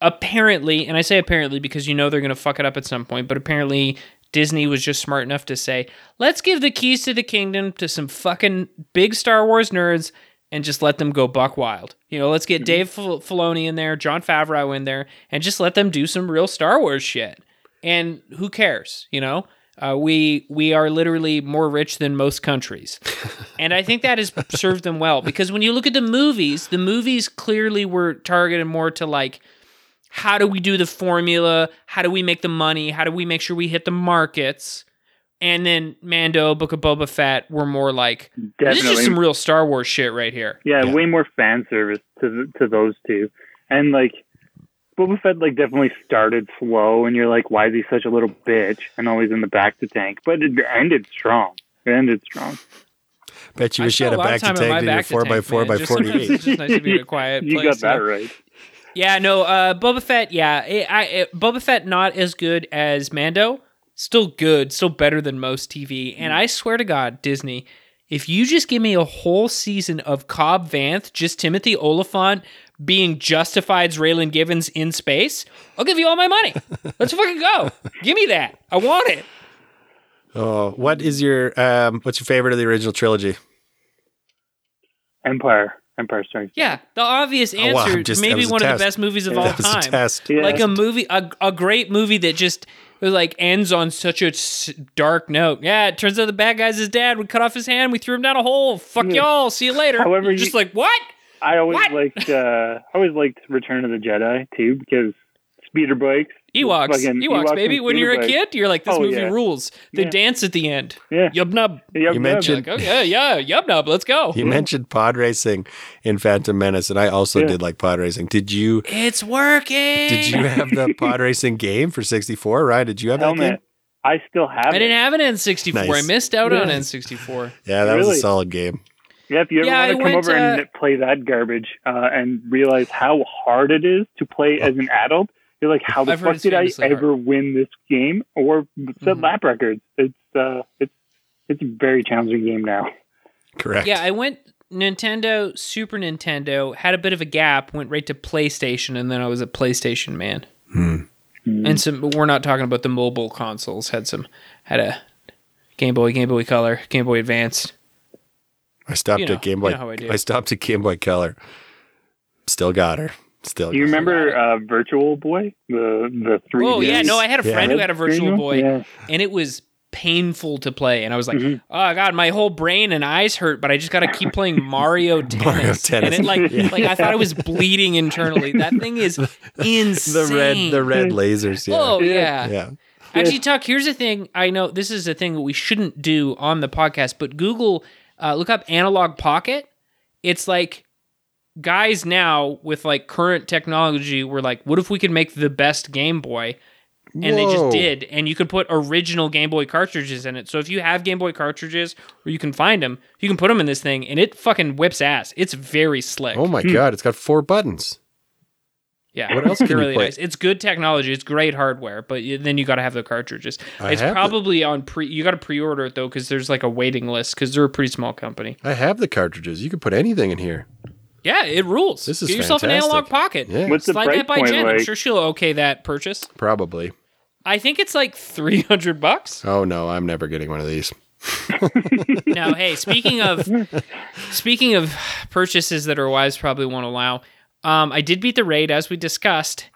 S1: Apparently, and I say apparently because you know they're going to fuck it up at some point, but apparently Disney was just smart enough to say, let's give the keys to the kingdom to some fucking big Star Wars nerds and just let them go buck wild. You know, let's get Dave Fil- Filoni in there, Jon Favreau in there, and just let them do some real Star Wars shit. And who cares? You know, uh, we we are literally more rich than most countries, *laughs* and I think that has served them well because when you look at the movies, the movies clearly were targeted more to like how do we do the formula? How do we make the money? How do we make sure we hit the markets? And then Mando, Book of Boba Fett were more like this is just some real Star Wars shit right here.
S3: Yeah,
S2: Yeah.
S3: way more fan service to to those two, and like Boba Fett like definitely started slow, and you're like, why is he such a little bitch and always in the back to tank? But it ended strong. It ended strong.
S2: Bet you
S1: I
S2: wish you had a back to
S1: time in
S2: tank your four by four by
S1: Just
S2: forty
S1: sometimes
S2: eight.
S1: It's just nice to be in a *laughs* quiet
S3: you got that
S1: yeah.
S3: right.
S1: Yeah, no, uh, Boba Fett, yeah, it, I, it, Boba Fett not as good as Mando, still good, still better than most TV. And I swear to God, Disney, if you just give me a whole season of Cobb Vanth, just Timothy Olyphant being Justified's Raylan Givens in space, I'll give you all my money. *laughs* Let's fucking go. give me that. I want it.
S2: Oh, what is your um? What's your favorite of the original trilogy?
S3: Empire. Empire Strikes.
S1: Yeah, the obvious
S2: Oh, wow,
S1: answer.
S2: I'm just-
S1: maybe
S2: was a
S1: one of the best movies of all
S2: that was
S1: time.
S2: a test.
S3: Yeah.
S1: Like a movie, a, a great movie that just like ends on such a dark note. Yeah, it turns out the bad guy's his dad. We cut off his hand. We threw him down a hole. Fuck
S3: Yeah.
S1: y'all. See you later.
S3: However,
S1: You're
S3: you-
S1: just like what?
S3: I always
S1: What?
S3: liked uh I always liked Return of the Jedi too because speeder bikes.
S1: Ewoks,
S3: fucking
S1: Ewoks, baby.
S3: and
S1: When you're a kid, you're like, this
S3: Oh,
S1: movie
S3: yeah.
S1: rules. They
S3: Yeah.
S1: dance at the end.
S3: Yeah.
S1: Yub nub.
S3: Yep,
S2: You mentioned-
S1: Like, okay, yeah, yub nub. Let's go.
S2: You mentioned pod racing in Phantom Menace, and I also
S3: Yeah.
S2: did like pod racing. Did you?
S1: It's working.
S2: Did you have the *laughs* pod racing game for 64? Ryan, did you have that game?
S3: I still have
S1: I
S3: it.
S1: didn't have an N64. I missed out on
S3: Yeah.
S1: N64.
S2: Yeah, that was a solid game.
S3: Yeah, if you ever
S1: Yeah,
S3: want to come
S1: went,
S3: over and
S1: uh,
S3: play that garbage uh, and realize how hard it is to play as an adult, you're like, how the
S1: I've
S3: fuck did I
S1: famously hard.
S3: ever win this game or set
S1: Mhm.
S3: lap records? It's uh, it's it's a very challenging game now.
S2: Correct.
S1: Yeah, I went Nintendo, Super Nintendo, had a bit of a gap, went right to PlayStation, and then I was a PlayStation man.
S2: Hmm.
S1: And some, we're not talking about the mobile consoles. Had some, had a Game Boy, Game Boy Color, Game Boy Advanced.
S2: I stopped
S1: You know-
S2: at Game
S1: you
S2: Boy.
S1: know how I do.
S2: I stopped at Game Boy Color. Still got her. Still.
S3: Do you remember uh, Virtual Boy, the the three?
S1: Oh yeah, no, I had a
S2: Yeah.
S1: friend who had a Virtual Boy,
S3: Yeah.
S1: and it was painful to play. And I was like,
S3: Mhm.
S1: oh god, my whole brain and eyes hurt, but I just got to keep playing Mario Tennis. *laughs*
S2: Mario Tennis.
S1: And it like,
S2: Yeah.
S1: like I thought I was bleeding internally. That thing is *laughs* insane.
S2: the red? The red lasers. Yeah.
S1: Oh
S3: Yeah.
S1: yeah.
S2: Yeah.
S1: Actually, Tuck, here's the thing. I know this is a thing that we shouldn't do on the podcast, but Google, uh, look up Analog Pocket. It's like guys now with like current technology were like, what if we could make the best Game Boy? And they just did. And you could put original Game Boy cartridges in it. So if you have Game Boy cartridges or you can find them, you can put them in this thing and it fucking whips ass. It's very slick.
S2: Oh my hmm. god! It's got four buttons.
S1: Yeah.
S2: What else *laughs* can
S1: It's
S2: you
S1: really
S2: play?
S1: nice. It's good technology. It's great hardware, but then you got to have the cartridges.
S2: I
S1: it's
S2: have the-
S1: probably on pre. You got to pre-order it though, because there's like a waiting list. Because they're a pretty small company.
S2: I have the cartridges. You can put anything in here.
S1: Yeah, it rules.
S2: This is
S1: Get yourself an analog pocket.
S2: Yeah.
S3: What's the
S1: Slide
S3: price
S1: that by
S3: point
S1: Jen. I'm
S3: like?
S1: sure she'll okay that purchase.
S2: Probably.
S1: I think it's like three hundred bucks.
S2: Oh no, I'm never getting one of these. *laughs*
S1: now, hey, speaking of speaking of purchases that our wives probably won't allow, um, I did beat the raid as we discussed,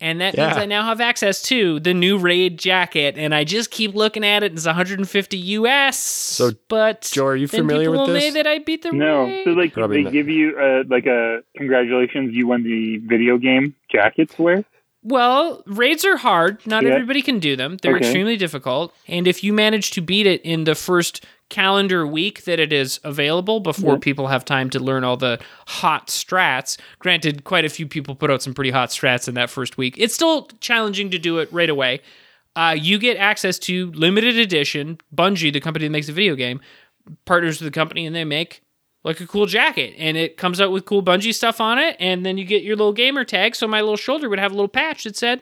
S1: and that means I now have access to the new raid jacket, and I just keep looking at it. It's 150 US. So, but
S2: Joe, are you familiar with
S1: will
S2: this?
S1: say that I beat the
S3: No,
S1: raid.
S3: so like
S2: Probably
S3: they
S2: not.
S3: give you uh, like a congratulations, you won the video game jacket to wear.
S1: Well, raids are hard. Not
S3: Yeah.
S1: everybody can do them. They're
S3: Okay.
S1: extremely difficult. And if you manage to beat it in the first calendar week that it is available before
S3: Yeah.
S1: people have time to learn all the hot strats, granted, quite a few people put out some pretty hot strats in that first week. It's still challenging to do it right away. Uh, you get access to limited edition. Bungie, the company that makes the video game, partners with the company and they make like a cool jacket and it comes out with cool Bungie stuff on it and then you get your little gamer tag so my little shoulder would have a little patch that said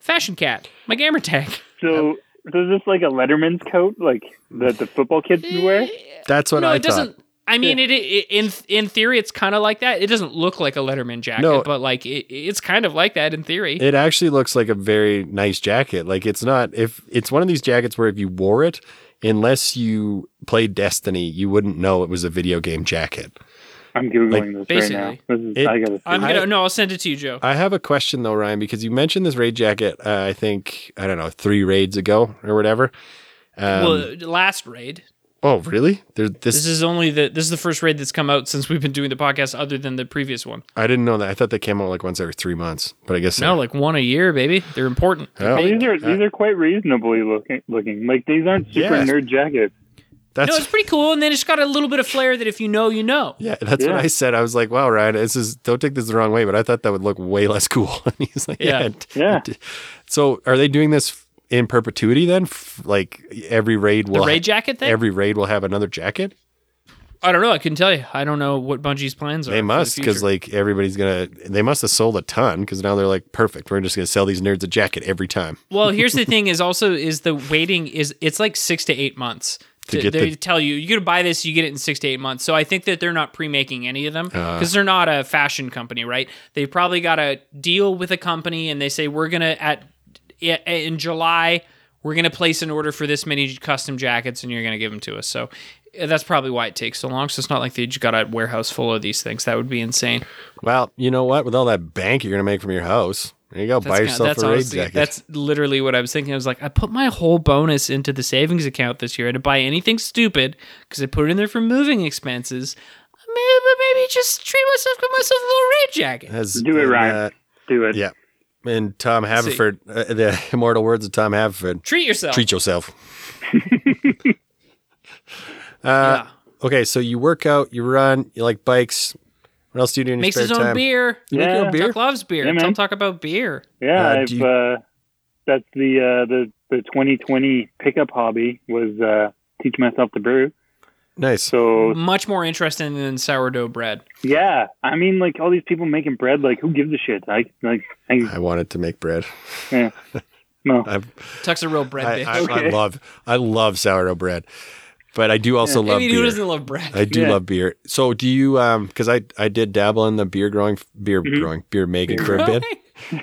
S1: fashion cat my gamer tag
S3: So, so is this like a Letterman's coat, like that the football kids wear?
S2: That's what
S1: no
S2: I
S1: it doesn't. I mean, it, it in in theory it's kind of like that. It doesn't look like a Letterman jacket,
S2: No.
S1: but like it, it's kind of like that in theory.
S2: It actually looks like a very nice jacket. Like it's not if it's one of these jackets where if you wore it, unless you played Destiny, you wouldn't know it was a video game jacket.
S3: I'm googling
S2: Like,
S3: this right
S1: basically.
S3: now. This is,
S2: It-
S3: I gotta
S1: I'm gonna no, I'll send it to you, Joe.
S2: I have a question though, Ryan, because you mentioned this raid jacket. Uh, I think I don't know three raids ago or whatever. Um,
S1: well, last raid.
S2: oh, really? There, this,
S1: This is only the this is the first raid that's come out since we've been doing the podcast, other than the previous one.
S2: I didn't know that. I thought they came out like once every three months, but I guess
S1: No, like one a year, baby. They're important.
S2: Oh,
S3: Well, these are these are quite reasonably looking. Looking like these aren't super
S2: Yeah.
S3: nerd jackets.
S2: That's
S1: no, it's pretty cool, and then it's got a little bit of flair that if you know, you know.
S2: yeah, that's what I said. I was like, wow, Ryan, this is don't take this the wrong way, but I thought that would look way less *laughs* cool. And he's like,
S1: Yeah.
S2: yeah.
S3: Yeah.
S2: So are they doing this in perpetuity then? F- Like every raid
S1: The
S2: will
S1: raid jacket thing.
S2: every raid will have another jacket.
S1: I don't know. I couldn't tell you. I don't know what Bungie's plans are.
S2: They must because
S1: future.
S2: like everybody's gonna. They must have sold a ton because now they're like perfect. We're just gonna sell these nerds a jacket every time.
S1: Well, *laughs* here's the thing: is also is the waiting is it's like six to eight months.
S2: To
S1: To,
S2: get
S1: they
S2: the-
S1: tell you you're gonna buy this, you get it in six to eight months. So I think that they're not pre-making any of them
S2: Uh.
S1: because they're not a fashion company, right? They probably got a deal with a company, and they say we're gonna at in July we're going to place an order for this many custom jackets and you're going to give them to us. So uh, that's probably why it takes so long. So it's not like they just got a warehouse full of these things. That would be insane.
S2: Well, you know what? With all that bank you're gonna make from your house, there you go. buy
S1: kinda-
S2: yourself a raid
S1: honestly-
S2: jacket.
S1: That's literally what I was thinking. I was like, I put my whole bonus into the savings account this year. I didn't buy anything stupid because I put it in there for moving expenses. Maybe, but maybe just treat myself, get myself a little raid jacket.
S2: Has-
S3: Do it,
S2: and,
S3: Ryan.
S2: uh,
S3: Do it.
S2: yeah. And Tom Haverford, uh, the *laughs* immortal words of Tom Haverford:
S1: Treat yourself.
S2: "Treat yourself." *laughs* uh,
S1: yeah.
S2: Okay, so you work out, you run, you like bikes. What else do you do in your
S1: Makes
S2: spare
S1: his own
S2: time?
S1: beer.
S2: You make
S3: Yeah.
S2: own beer?
S1: Chuck loves beer.
S3: Yeah, man.
S1: Don't talk about beer.
S3: Yeah,
S2: Uh,
S3: I've
S2: you-
S3: uh, that's the uh, the the 2020 pickup hobby was uh, teach myself to brew.
S2: Nice.
S3: So
S1: Much more interesting than sourdough bread.
S3: yeah, I mean, like all these people making bread, like who gives a shit? I like, I,
S2: I wanted to make bread.
S3: yeah, *laughs* no,
S2: I've,
S1: Tuck's a real bread
S2: I,
S1: bitch.
S2: I, I love, I love sourdough bread, but I do also
S1: I
S2: love
S1: mean, who
S2: beer.
S1: doesn't love bread?
S2: I do
S3: Yeah.
S2: love beer. So do you? Um, because I I did dabble in the beer growing, beer
S3: Mhm.
S2: growing, beer making for a bit. *laughs*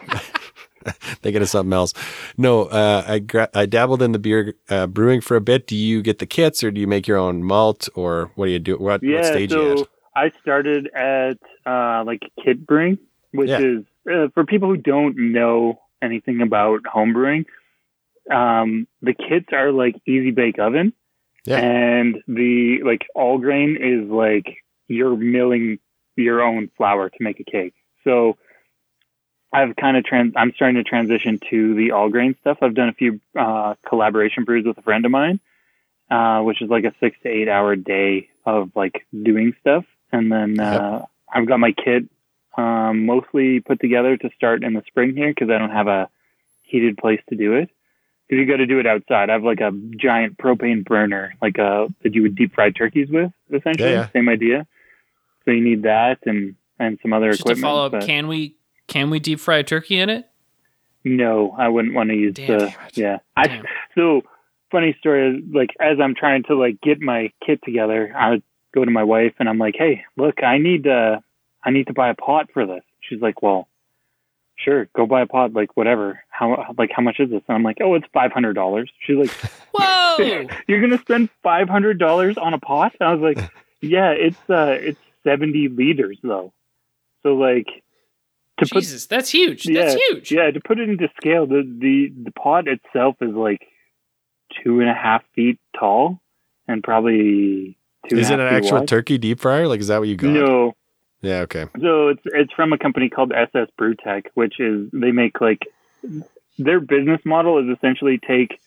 S2: Thinking of something else. No, uh, I gra- I dabbled in the beer uh, brewing for a bit. Do you get the kits, or do you make your own malt, or what do you do? What,
S3: yeah.
S2: what stage you
S3: so
S2: at?
S3: I started at uh, like kit brewing, which
S2: Yeah.
S3: is uh, for people who don't know anything about home brewing. Um, the kits are like easy bake oven,
S2: Yeah.
S3: and the like all grain is like you're milling your own flour to make a cake. So I've kind of trans. I'm starting to transition to the all grain stuff. I've done a few uh, collaboration brews with a friend of mine, uh, which is like a six to eight hour day of like doing stuff, and then uh, I've got my kit um, mostly put together to start in the spring here because I don't have a heated place to do it. Because you got to do it outside. I have like a giant propane burner, like a that you would deep fry turkeys with, essentially.
S2: Yeah, yeah.
S3: Same idea. So you need that and and some other
S1: Just to
S3: equipment.
S1: follow up,
S3: but-
S1: can we can we deep fry a turkey in it?
S3: no, I wouldn't want to use
S1: Damn,
S3: the.
S1: damn it.
S3: Yeah, I
S1: Damn.
S3: so funny story. Like as I'm trying to like get my kit together, I go to my wife and I'm like, "Hey, look, I need uh, I need to buy a pot for this." She's like, "Well, sure, go buy a pot. Like whatever. How like how much is this?" And I'm like, "Oh, it's five hundred dollars." She's like, *laughs*
S1: Whoa! *laughs*
S3: "You're gonna spend five hundred dollars on a pot?" And I was like, "Yeah, it's uh, it's seventy liters though. So like to put
S1: Jesus, that's huge. That's huge.
S3: yeah, to put it into scale, the the the pot itself is like two and a half feet tall and probably two.
S2: Is it
S3: and a
S2: an
S3: half feet
S2: actual
S3: wide.
S2: turkey deep fryer? Like, is that what you got?
S3: No,
S2: Yeah. Okay.
S3: so it's it's from a company called SS Brewtech, which is they make like their business model is essentially take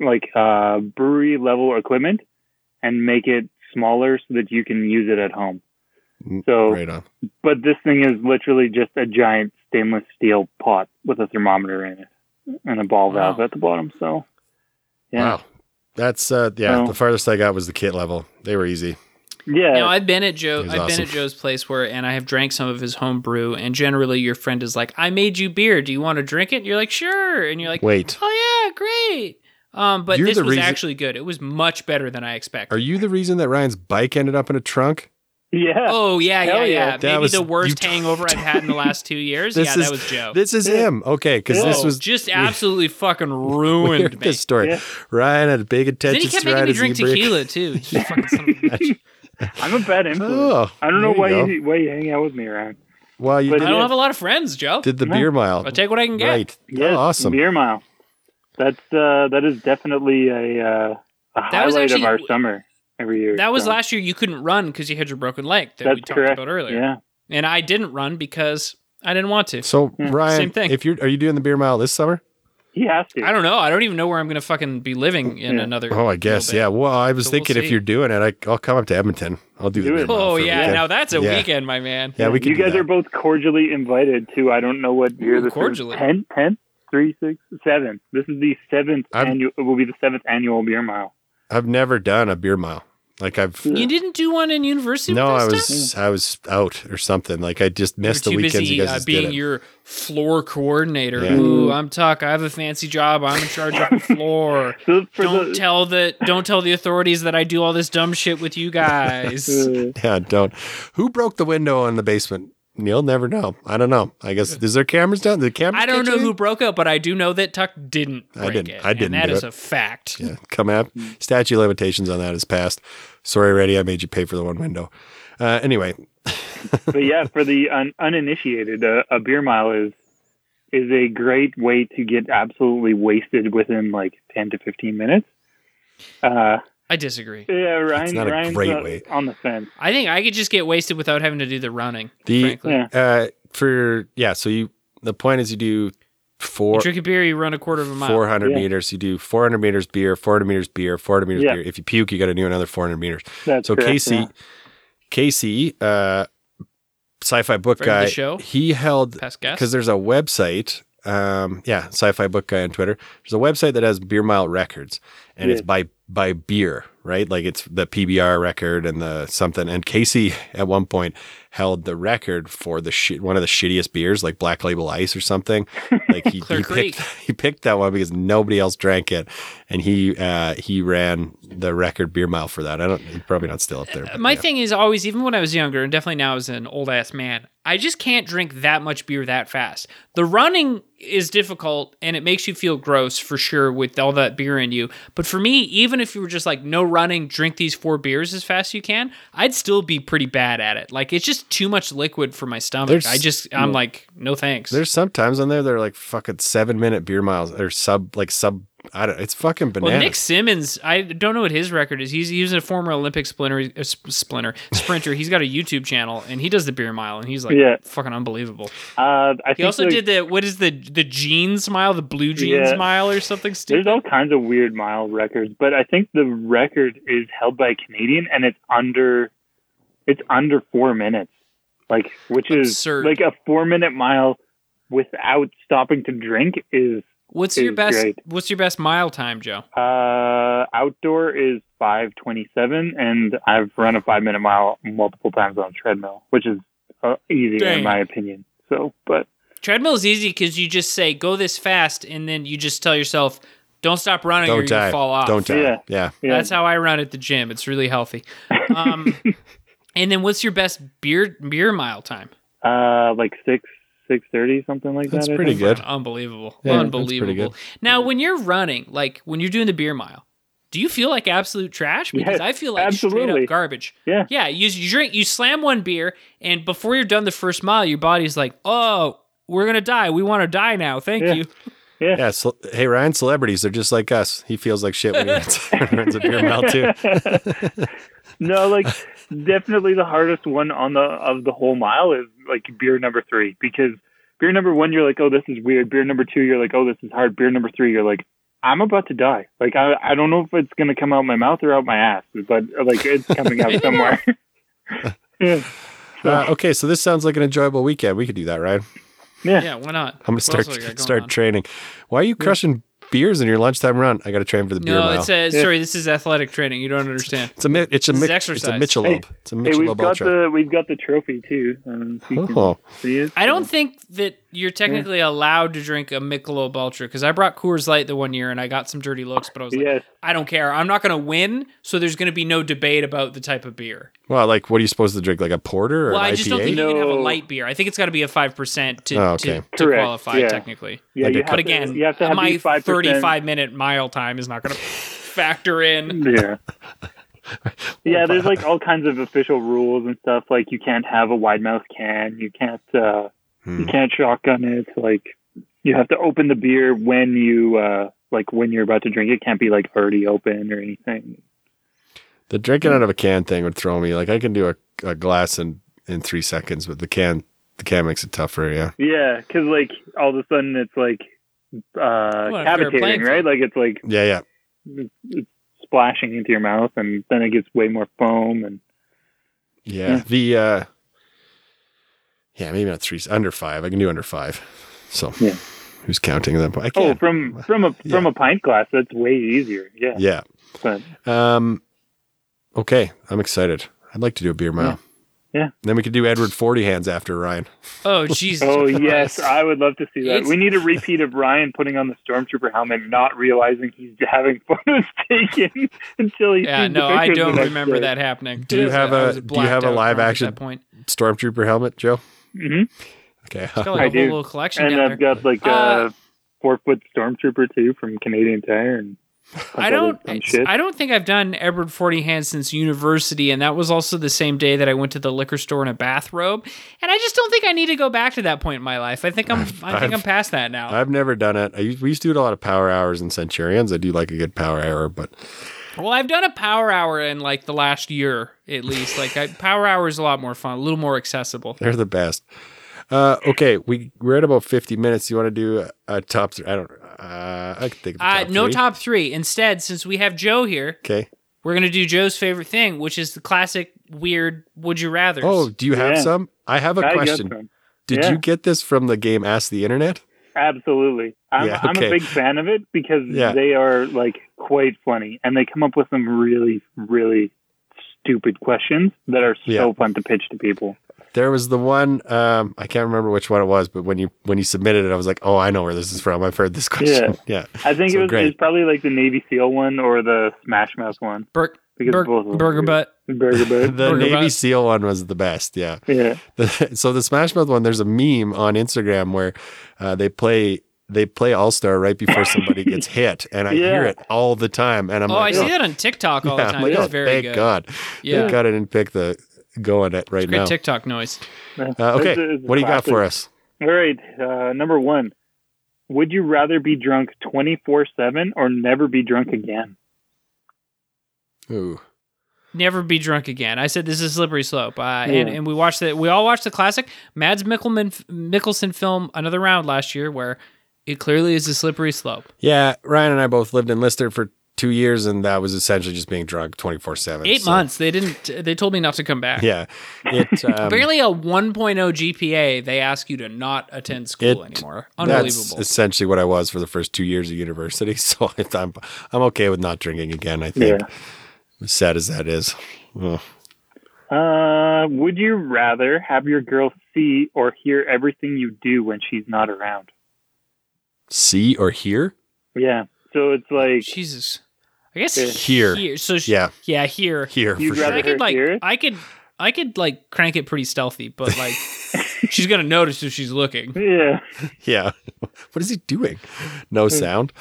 S3: like uh, brewery level equipment and make it smaller so that you can use it at home.
S2: Mm,
S3: So
S2: Right on.
S3: but this thing is literally just a giant stainless steel pot with a thermometer in it and a ball
S1: Wow.
S3: valve at the bottom. So, yeah,
S2: Wow. That's uh yeah.
S3: So-
S2: the farthest I got was the kit level. They were easy.
S3: Yeah,
S1: Now I've been at Joe. I've
S2: awesome.
S1: been at Joe's place where, and I have drank some of his home brew. And generally, your friend is like, "I made you beer. Do you want to drink it?" And you're like, "Sure." And you're like,
S2: Wait.
S1: "Oh yeah, great." Um, but
S2: You're
S1: this was
S2: reason-
S1: actually good. It was much better than I expected.
S2: Are you the reason that Ryan's bike ended up in a trunk?
S3: yeah.
S1: Oh yeah, yeah,
S3: Hell
S1: yeah.
S3: yeah.
S2: That
S1: Maybe
S2: was-
S1: the worst
S2: t-
S1: hangover I've had in the last two years. *laughs*
S2: This
S1: yeah,
S2: is-
S1: that was Joe.
S2: This is him. Okay, because this was
S1: just *laughs* absolutely fucking ruined
S2: heard
S1: me.
S2: this story.
S3: Yeah.
S2: Ryan had a big
S1: Then he kept
S2: to
S1: making
S2: ride
S1: me
S2: a
S1: drink
S2: Z-brake.
S1: tequila too. *laughs* You fucking son of a bitch.
S3: I'm a bad influence.
S2: Oh,
S3: I don't know why
S2: you
S3: you why you hang out with me around.
S2: Well, you
S3: But
S2: did,
S1: I don't have a lot of friends, Joe.
S2: did the
S3: No.
S2: beer mile.
S1: I'll take what I can get.
S2: Right.
S3: Yes,
S2: Oh, awesome.
S3: beer mile. That's uh, that is definitely a uh, a
S1: That was
S3: highlight
S1: actually-
S3: of our summer every year.
S1: That was
S3: so.
S1: last year. You couldn't run because you had your broken leg that we talked
S3: correct.
S1: about earlier.
S3: Yeah,
S1: And I didn't run because I didn't want to.
S2: So
S3: Yeah.
S2: Ryan,
S1: Same thing.
S2: if you're are you doing the beer mile this summer?
S3: He has to.
S1: I don't know. I don't even know where I'm going to fucking be living in
S3: Yeah.
S1: another.
S2: Oh, I guess. Yeah. Well, I was
S1: So we'll
S2: thinking if you're doing it, I, I'll come up to Edmonton. I'll do,
S3: Do
S2: oh, the
S3: it.
S1: Oh yeah, now that's a
S2: Yeah.
S1: weekend, my man.
S2: Yeah, we could
S3: You
S2: do
S3: guys
S2: that.
S3: are both cordially invited to. I don't know what year
S1: Ooh,
S3: this
S1: cordially.
S3: is. Ten, ten, three, six, seven. This is the 7th
S2: I'm-
S3: annual. It will be the seventh annual beer mile.
S2: I've never done a beer mile. Like I've
S1: You didn't do one in university?
S2: no, I was
S1: this?
S2: I was out or something. Like I just
S1: You were
S2: missed the weekends
S1: busy
S2: you guys
S1: uh,
S2: just did
S1: being
S2: it.
S1: your floor coordinator.
S2: Yeah.
S1: Ooh, I'm Tuck. I have a fancy job. I'm in charge of the *laughs* floor. Don't
S3: the
S1: tell the don't tell the authorities that I do all this dumb shit with you *laughs* guys.
S2: Yeah, don't. Who broke the window in the basement You'll never know. I don't know. I guess is there cameras down? The camera.
S1: I don't know who broke it, but I do know that Tuck didn't
S2: I didn't-
S1: it.
S2: I didn't
S1: And that
S2: do
S1: is
S2: it.
S1: a fact.
S2: Yeah, come up. Statute of limitations on that is passed. Sorry, Reddy. I made you pay for the one window. Uh, anyway, *laughs*
S3: but yeah, for the un- uninitiated, uh, a beer mile is is a great way to get absolutely wasted within like ten to fifteen minutes. Uh,
S1: I disagree.
S3: yeah, Ryan,
S2: not a great
S3: uh,
S2: way.
S3: on the fence.
S1: I think I could just get wasted without having to do the running.
S2: the
S1: frankly.
S3: Yeah.
S2: uh, for yeah. So you the point is you do
S1: You
S2: four
S1: drink a beer, you run a quarter of a mile.
S2: four hundred
S3: Yeah.
S2: meters. You do four hundred meters beer, four hundred meters beer, four hundred meters
S3: Yeah.
S2: beer. If you puke, you got to do another four hundred meters.
S3: That's
S2: So
S3: correct,
S2: Casey,
S3: yeah.
S2: Casey, uh, sci-fi book
S1: Friend
S2: guy,
S1: the show.
S2: he held
S1: Past guest.
S2: because there's a website. Um, yeah, sci-fi book guy on Twitter. There's a website that has beer mile records, and it's by by beer, right? Like it's the PBR record and the something. And Casey at one point held the record for the shit one of the shittiest beers, like Black Label Ice or something. *laughs* Like he, he picked he picked that one because nobody else drank it, and he uh, he ran the record beer mile for that. I don't. He's probably not still up there. but
S1: My
S2: yeah.
S1: thing is always, even when I was younger, and definitely now as an old ass man, I just can't drink that much beer that fast. The running is difficult and it makes you feel gross for sure with all that beer in you. But for me, even if you were just like no running, drink these four beers as fast as you can, I'd still be pretty bad at it. Like it's just too much liquid for my stomach.
S2: There's-
S1: I just, I'm like, no thanks.
S2: There's sometimes on there they're like fucking seven minute beer miles or sub like sub. I don't. It's fucking bananas. Well.
S1: Nick Symmonds, I don't know what his record is. He's he's a former Olympic splinter, uh, splinter sprinter. He's got a YouTube channel and he does the beer mile, and he's like
S3: Yeah.
S1: fucking unbelievable.
S3: Uh, I
S1: He
S3: think
S1: also
S3: like,
S1: did the what is the the jean smile, the blue jeans
S3: Yeah.
S1: smile or something
S3: There's all kinds of weird mile records, but I think the record is held by a Canadian, and it's under, it's under four minutes, like which is like a four minute mile without stopping to drink is
S1: What's your best?
S3: great.
S1: What's your best mile time, Joe?
S3: uh outdoor is five twenty seven, and I've run a five minute mile multiple times on a treadmill, which is uh, easy
S1: Dang.
S3: in my opinion. So, but
S1: Treadmill is easy because you just say go this fast, and then you just tell yourself don't stop running or
S2: Don't
S1: you
S2: die.
S1: fall off.
S2: Don't die.
S3: Yeah.
S2: Yeah.
S3: yeah,
S1: That's how I run at the gym. It's really healthy. Um, *laughs* and then what's your best beer beer mile time?
S3: uh like six six thirty something like
S2: That's
S3: that. That's
S2: pretty good.
S1: Unbelievable.
S2: Yeah, that's pretty
S1: Unbelievable.
S2: good.
S1: Now, when you're running, like when you're doing the beer mile, do you feel like absolute trash? Because
S3: Yes,
S1: I feel like straight
S3: absolutely.
S1: up garbage.
S3: Yeah.
S1: Yeah. You, you drink, you slam one beer, and before you're done the first mile, your body's like, oh, we're going to die. We want to die now. Thank
S3: Yeah.
S1: you. *laughs*
S2: Yeah. ce- hey, Ryan, celebrities, they're just like us. He feels like shit when he runs, *laughs* runs a beer mile, too. *laughs*
S3: no, like definitely the hardest one on the of the whole mile is like beer number three because beer number one you're like oh this is weird beer number two you're like oh this is hard beer number three you're like I'm about to die like I I don't know if it's gonna come out my mouth or out my ass but like it's coming out *laughs* somewhere. *laughs* *laughs* yeah.
S2: Uh, okay, so this sounds like an enjoyable weekend. We could do that, right?
S3: Yeah.
S1: Yeah. Why not?
S2: I'm going
S1: What
S2: to start
S1: else we got going
S2: start
S1: on?
S2: training. Why are you crushing beers in your lunchtime run? I got to train for the beer
S1: No,
S2: mile.
S1: it's a, sorry, this is athletic training. You don't understand.
S2: It's a mi- it's a
S1: This is
S2: mi-
S1: exercise.
S2: It's a Michelob. it's a
S3: Hey,
S2: Michelob
S3: we've got the we've got the trophy too. Um, so you can
S2: Oh.
S3: see it.
S1: I don't think that you're technically allowed to drink a Michelob Ultra because I brought Coors Light the one year and I got some dirty looks, but I was like,
S3: Yes.
S1: I don't care. I'm not going to win, so there's going to be no debate about the type of beer.
S2: Well, like, what are you supposed to drink? Like a porter or
S1: Well,
S2: an
S1: I
S2: IPA?
S1: just don't think you can have a light beer. I think it's got to be a five percent to,
S2: Oh, okay.
S1: to, to qualify
S3: yeah.
S1: technically.
S3: Yeah,
S2: Like
S3: you
S2: a-
S3: have
S1: But
S3: to-
S1: again,
S3: you have to have
S1: my
S3: 5%.
S1: 35 minute mile time is not going *laughs* to factor in.
S3: Yeah. *laughs* yeah, there's like all kinds of official rules and stuff. Like you can't have a wide mouth can. You can't uh
S2: Hmm.
S3: you can't shotgun it. Like you have to open the beer when you uh like when you're about to drink it. it can't be like already open or anything.
S2: The drinking out of a can thing would throw me. Like, I can do a, a glass in, in three seconds, but the can the can makes it tougher, yeah.
S3: Yeah, because like all of a sudden it's like uh
S1: Well, a fair playing
S3: cavitating, right? Like it's like
S2: Yeah, yeah.
S3: it's, it's splashing into your mouth, and then it gets way more foam and
S2: Yeah.
S3: Yeah.
S2: The uh Yeah, maybe not three under five. I can do under five. So
S3: Yeah.
S2: who's counting at that point? I
S3: oh,
S2: can't.
S3: from from a from a pint glass, that's way easier. Yeah,
S2: yeah.
S3: but
S2: Um okay, I'm excited. I'd like to do a beer mile.
S3: Yeah.
S2: Then we could do Edward Forty hands after Ryan.
S1: Oh, Jesus. *laughs*
S3: Oh yes, I would love to see that.
S1: It's-
S3: We need a repeat of Ryan putting on the stormtrooper helmet, not realizing he's having *laughs* photos taken until he
S1: Yeah,
S3: sees the
S1: no, I don't remember
S3: day.
S1: that happening.
S2: Do you have
S1: I
S2: a-
S1: was
S2: do you have a live action-
S1: point?
S2: Stormtrooper helmet, Joe?
S3: Hmm
S2: Okay.
S1: Got like *laughs*
S3: I
S1: a whole
S3: do.
S1: little collection
S3: And I've
S1: there.
S3: got like
S1: Uh,
S3: a four foot stormtrooper too from Canadian Tire and.
S1: I don't.
S3: Shit.
S1: I don't think I've done Edward Forty Hands since university, and that was also the same day that I went to the liquor store in a bathrobe. And I just don't think I need to go back to that point in my life. I think I'm. I think
S2: I've-
S1: I'm past that now.
S2: I've never done it. I used, we used to do a lot of power hours and Centurions. I do like a good power hour, but
S1: well, I've done a power hour in like the last year at least. Like I, *laughs* power hour is a lot more fun, a little more accessible.
S2: they're the best. Uh, okay, we we're at about fifty minutes. You want to do a, a top three? I don't. Uh, I can think of a
S1: Uh, no
S2: three.
S1: top three. Instead, since we have Joe here,
S2: Okay.
S1: we're gonna do Joe's favorite thing, which is the classic weird "Would you rather."
S2: Oh, do you have
S3: Yeah.
S2: some? I have a
S3: I
S2: question. Did
S3: Yeah.
S2: you get this from the game Ask the Internet?
S3: Absolutely. I'm,
S2: Yeah,
S3: I'm a big fan of it because
S2: Yeah.
S3: they are like quite funny and they come up with some really, really stupid questions that are so
S2: Yeah.
S3: fun to pitch to people.
S2: There was the one um, I can't remember which one it was, but when you when you submitted it, I was like, "Oh, I know where this is from. I've heard this question." Yeah, *laughs*
S3: I think
S2: So
S3: it was
S2: great.
S3: it's probably like the Navy SEAL one or the Smash Mouth one.
S1: Bur-
S3: Because
S1: Bur-
S3: both of them
S1: burger
S3: are
S1: butt.
S3: Burger *laughs*
S2: the.
S1: Burger
S2: Navy
S1: Butt.
S2: SEAL one was the best. Yeah.
S3: yeah.
S2: The- so the Smash Mouth one, there's a meme on Instagram where uh, they play they play All Star right before somebody gets *laughs* hit, and I hear it all the time. And I'm
S1: Oh,
S2: like,
S1: I see
S2: "Oh."
S1: that on TikTok all
S2: Yeah,
S1: the time.
S2: like,
S1: It's
S2: "Oh,
S1: very
S2: thank
S1: good.
S2: God.
S1: Yeah.
S2: Thank God I didn't pick the go on it right
S1: Great
S2: now.
S1: TikTok noise.
S2: Uh, okay,
S3: It's a- it's
S2: what do you got for us?
S3: All right. Uh, number one. Would you rather be drunk 24 7 or never be drunk again?
S2: Ooh,
S1: Never be drunk again. I said this is a slippery slope. Uh, and,
S3: Yeah.
S1: and we watched it. We all watched the classic Mads Mikkelman, Mikkelsen film Another Round last year, where it clearly is a slippery slope.
S2: yeah. Ryan and I both lived in Lister for two years, and that was essentially just being drunk twenty four seven.
S1: Eight months. They didn't. They told me not to come back.
S2: Yeah, it *laughs* um,
S1: Barely a 1.0 GPA. They ask you to not attend school
S2: It-
S1: anymore.
S2: That's essentially what I was for the first two years of university. *laughs* So I'm I'm okay with not drinking again. I think,
S3: Yeah.
S2: As sad as that is. Ugh.
S3: Uh, would you rather have your girl see or hear everything you do when she's not around?
S2: see or hear?
S3: Yeah. So it's like
S1: Jesus. I guess
S3: Yeah.
S2: Here.
S1: So she,
S2: Yeah,
S1: yeah, here.
S2: hear
S3: You'd
S2: for
S3: rather
S1: I could like
S3: hear?
S1: I could I could like crank it pretty stealthy, but like *laughs* she's gonna notice if she's looking.
S3: yeah.
S2: Yeah, *laughs* what is he doing? No sound.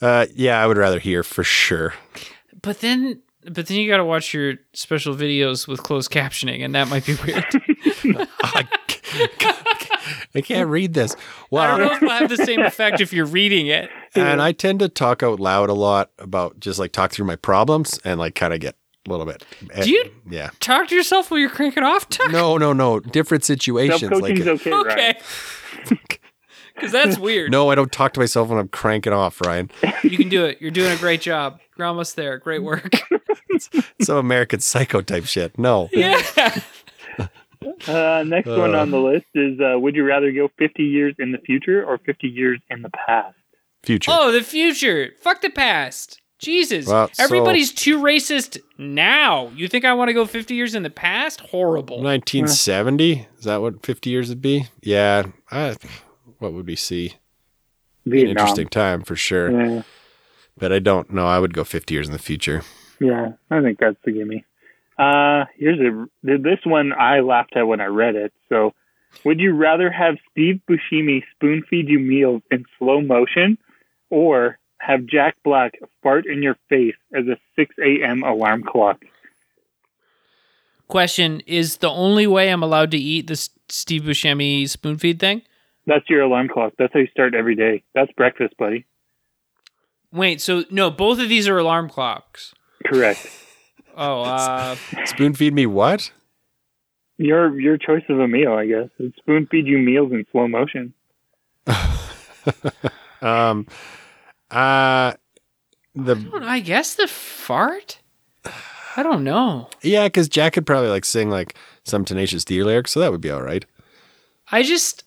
S2: Uh, yeah, I would rather hear for sure.
S1: But then but then you gotta watch your special videos with closed captioning, and that might be weird. *laughs*
S2: I, *laughs* I can't read this.
S1: Well, I don't know if it'll have the same *laughs* effect if you're reading it.
S2: and I tend to talk out loud a lot about just like talk through my problems and like kind of get a little bit.
S1: Eh, do you-
S2: Yeah.
S1: Talk to yourself while you're cranking off. Tuck.
S2: No, no, no. Different situations. Like,
S3: coaching's okay, Ryan.
S1: Okay. Because that's weird.
S2: no, I don't talk to myself when I'm cranking off, Ryan.
S1: You can do it. You're doing a great job. You're almost there. Great work. *laughs*
S2: Some American Psycho type shit. No.
S1: yeah.
S3: Uh, next one
S2: Uh.
S3: on the list is uh, would you rather go 50 years in the future or 50 years in the past?
S2: Future.
S1: Oh, the future. Fuck the past. Jesus.
S2: Well, so-
S1: Everybody's too racist now. You think I want to go 50 years in the past? Horrible.
S2: 1970? Is that what 50 years would be? Yeah. I, what would we see? Be an interesting time for sure.
S3: Yeah,
S2: But I don't know. I would go 50 years in the future.
S3: Yeah, I think that's the gimme. Uh, here's a this one I laughed at when I read it. So, would you rather have Steve Buscemi spoon feed you meals in slow motion, or have Jack Black fart in your face as a 6 a.m. alarm clock?
S1: Question Is the only way I'm allowed to eat this Steve Buscemi spoon feed thing?
S3: That's your alarm clock. That's how you start every day. That's breakfast, buddy.
S1: Wait, so no, both of these are alarm clocks.
S3: Correct.
S1: Oh, uh,
S2: Spoon feed me what?
S3: Your your choice of a meal, I guess. It's spoon feed you meals in slow motion. *laughs*
S2: Um, uh, the
S1: I guess the fart? I don't know.
S2: yeah, because Jack could probably like sing like some Tenacious D lyrics, so that would be all right.
S1: I just.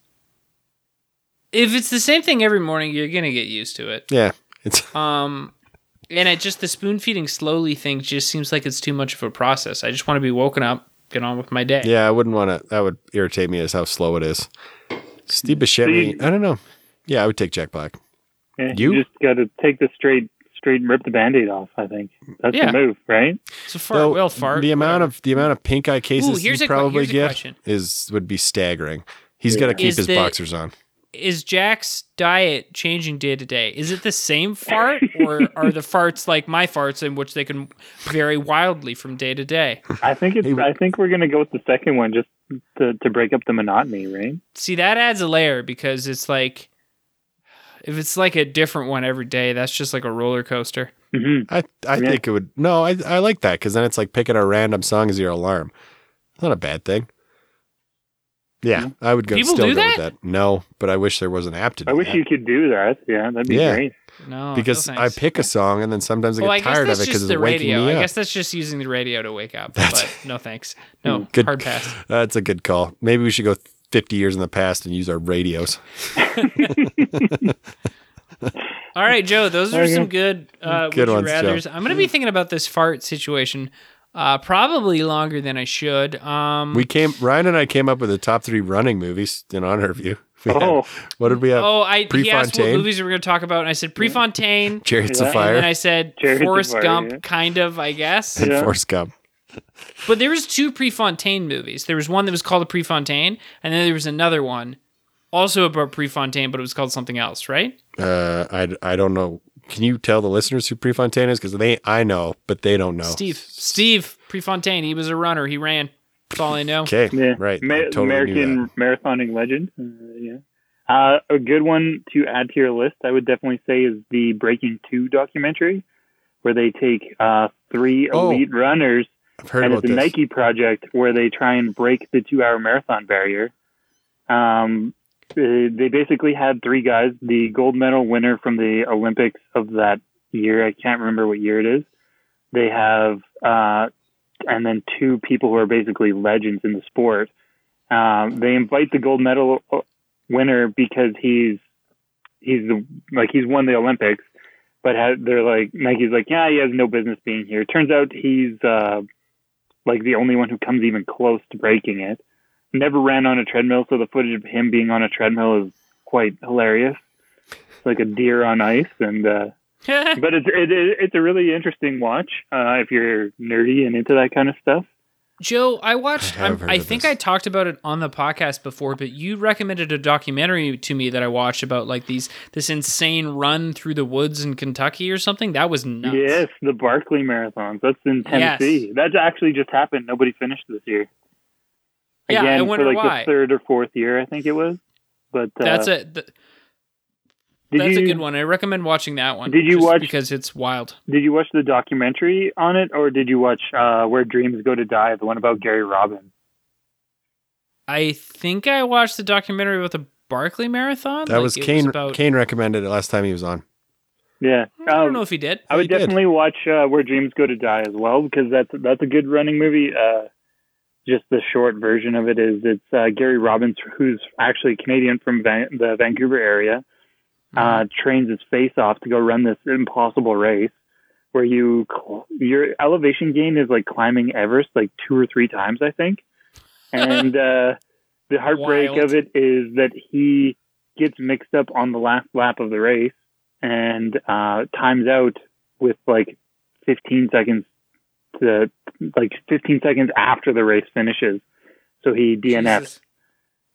S1: If it's the same thing every morning, you're going to get used to it.
S2: Yeah, it's
S1: Um, and it just the spoon feeding slowly thing just seems like it's too much of a process. I just want to be woken up, get on with my day.
S2: yeah. I wouldn't want to. That would irritate me as how slow it is. Steve Buscemi.
S3: you-
S2: I don't know. Yeah, I would take Jack Black.
S3: Yeah,
S2: You?
S3: just got to take the straight straight and rip the band-aid off. I think that's
S1: Yeah.
S3: the move, right?
S1: It's a fart.
S2: Though,
S1: well, fart.
S2: the amount
S1: whatever.
S2: of the amount of pink eye cases
S1: here's
S2: you
S1: a
S2: probably
S1: here's
S2: get
S1: question.
S2: is would be staggering. He's got to keep
S1: Is
S2: his
S1: the-
S2: boxers on.
S1: Is Jack's diet changing day to day? Is it the same fart, or *laughs* are the farts like my farts, in which they can vary wildly from day to day?
S3: I think it's.
S2: Hey,
S3: I think we're gonna go with the second one just to to break up the monotony, right?
S1: See, that adds a layer because it's like if it's like a different one every day, that's just like a roller coaster.
S3: hmm
S2: I I
S3: Yeah.
S2: think it would. No, I I like that because then it's like picking a random song as your alarm. Not a bad thing. Yeah, I would go
S1: People
S2: still
S1: do
S2: go
S1: that?
S2: with that. No, but I wish there was an app to do
S3: I wish
S2: that.
S3: you could do that. Yeah, that'd be
S2: Yeah.
S3: great.
S1: No,
S2: because
S1: no
S2: I
S1: thanks.
S2: pick a song and then sometimes I get
S1: Well, I guess
S2: tired of
S1: that's
S2: it because
S1: just
S2: it's
S1: the
S2: waking
S1: radio.
S2: me
S1: I guess that's just using the radio to wake up.
S2: That's-
S1: but no thanks. No *laughs*
S2: Good-
S1: hard pass. *laughs*
S2: That's a good call. Maybe we should go 50 years in the past and use our radios. *laughs*
S1: All right, Joe. Those are
S3: Okay.
S1: some good uh,
S2: Good
S1: would you
S2: ones, Joe.
S1: rather's. I'm gonna be thinking about this fart situation. Uh, probably longer than I should. Um,
S2: We came, Ryan and I came up with the top three running movies in honor of you. *laughs* We had-
S3: Oh,
S2: what did we have?
S1: Oh, I he asked what
S2: Prefontaine?
S1: movies we were going to talk about, and I said Prefontaine, *laughs*
S2: Chariots
S3: Yeah.
S2: of Fire,
S1: and then I said
S3: Chariots
S1: Forrest
S3: Fire,
S1: Gump,
S3: yeah.
S1: kind of, I guess.
S2: and
S3: Yeah.
S2: Forrest Gump.
S1: But there was two Prefontaine movies. There was one that was called a Prefontaine, and then there was another one also about Prefontaine, but it was called something else, right?
S2: Uh, I, I don't know. Can you tell the listeners who Prefontaine is? Because they I know, but they don't know.
S1: Steve, Steve Prefontaine. He was a runner. He ran. That's all I know.
S2: Okay,
S3: yeah,
S2: right. I
S3: Ma-
S2: totally
S3: American marathoning legend. Uh, yeah. Uh, a good one to add to your list, I would definitely say, is the Breaking Two documentary, where they take uh, three
S2: Oh,
S3: elite runners
S2: I've heard
S3: and
S2: about
S3: it's a
S2: this.
S3: Nike project where they try and break the two-hour marathon barrier. Um, they they basically had three guys: the gold medal winner from the Olympics of that year. I can't remember what year it is. They have, uh, and then two people who are basically legends in the sport. Um, they invite the gold medal uh, winner because he's he's the, like he's won the Olympics, but ha they're like Nike's like yeah he has no business being here. Turns out he's uh, like the only one who comes even close to breaking it. Never ran on a treadmill, so the footage of him being on a treadmill is quite hilarious. It's like a deer on ice, and uh, *laughs* but it's it, it, it's a really interesting watch uh, if you're nerdy and into that kind of stuff.
S1: Joe, I watched.
S2: I
S1: I'm- I, think
S2: this.
S1: I talked about it on the podcast before, but you recommended a documentary to me that I watched about like these this insane run through the woods in Kentucky or something. That was nuts.
S3: Yes, the Barkley Marathons. That's in
S1: Yes.
S3: Tennessee. That's actually just happened. Nobody finished this year.
S1: Yeah, I
S3: Again,
S1: wonder
S3: for like
S1: why.
S3: the third or fourth year, I think it was. But uh,
S1: That's a th- that's
S3: you,
S1: a good one. I recommend watching that one.
S3: Did you
S1: just
S3: watch-
S1: because it's wild?
S3: Did you watch the documentary on it, or did you watch uh, Where Dreams Go to Die, the one about Gary Robbins?
S1: I think I watched the documentary about the Barkley Marathon.
S2: That
S1: Like,
S2: was
S1: it
S2: Kane.
S1: about-
S2: Kane recommended it last time he was on.
S3: Yeah,
S1: I don't
S3: Um,
S1: know if he did.
S3: I would
S2: He did.
S3: definitely watch uh, Where Dreams Go to Die as well because that's that's a good running movie. Uh, just the short version of it is it's uh, Gary Robbins, who's actually Canadian from Van- the Vancouver area, uh, trains his face off to go run this impossible race where you cl- your elevation gain is like climbing Everest like two or three times, I think. *laughs* And uh, the heartbreak
S1: Wild.
S3: of it is that he gets mixed up on the last lap of the race and uh, times out with like 15 seconds to like 15 seconds after the race finishes. So he DNFs,
S1: Jesus.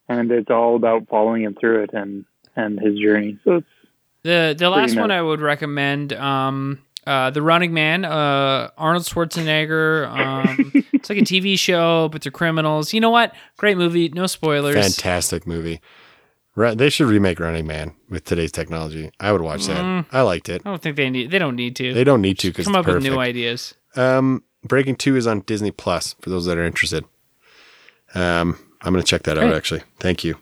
S3: and it's all about following him through it and and his journey. So it's
S1: The the last
S3: Pretty
S1: one. I would recommend, um, uh, the Running Man, uh, Arnold Schwarzenegger. Um, *laughs* it's like a TV show, but they're criminals. You know what? Great movie. No spoilers.
S2: Fantastic movie. Right, they should remake Running Man with today's technology. I would watch that.
S1: Mm.
S2: I liked it.
S1: I don't think they need. They don't need to.
S2: They don't need to because
S1: come
S2: it's
S1: up
S2: perfect.
S1: with new ideas.
S2: Um, Breaking Two is on Disney Plus for those that are interested. Um, I'm gonna check that out actually. Thank you.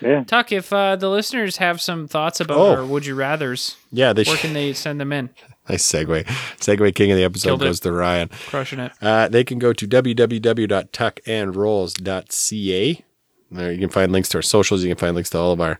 S3: yeah.
S1: Tuck, if uh, the listeners have some thoughts about
S2: Oh.
S1: our would you rather's,
S2: Yeah, they
S1: where
S2: should.
S1: can they send them in? *laughs*
S2: nice segue. Segue king of the episode
S1: Killed it.
S2: goes to Ryan.
S1: Crushing it.
S2: Uh, they can go to www.tuckandrolls.ca. There you can find links to our socials. You can find links to all of our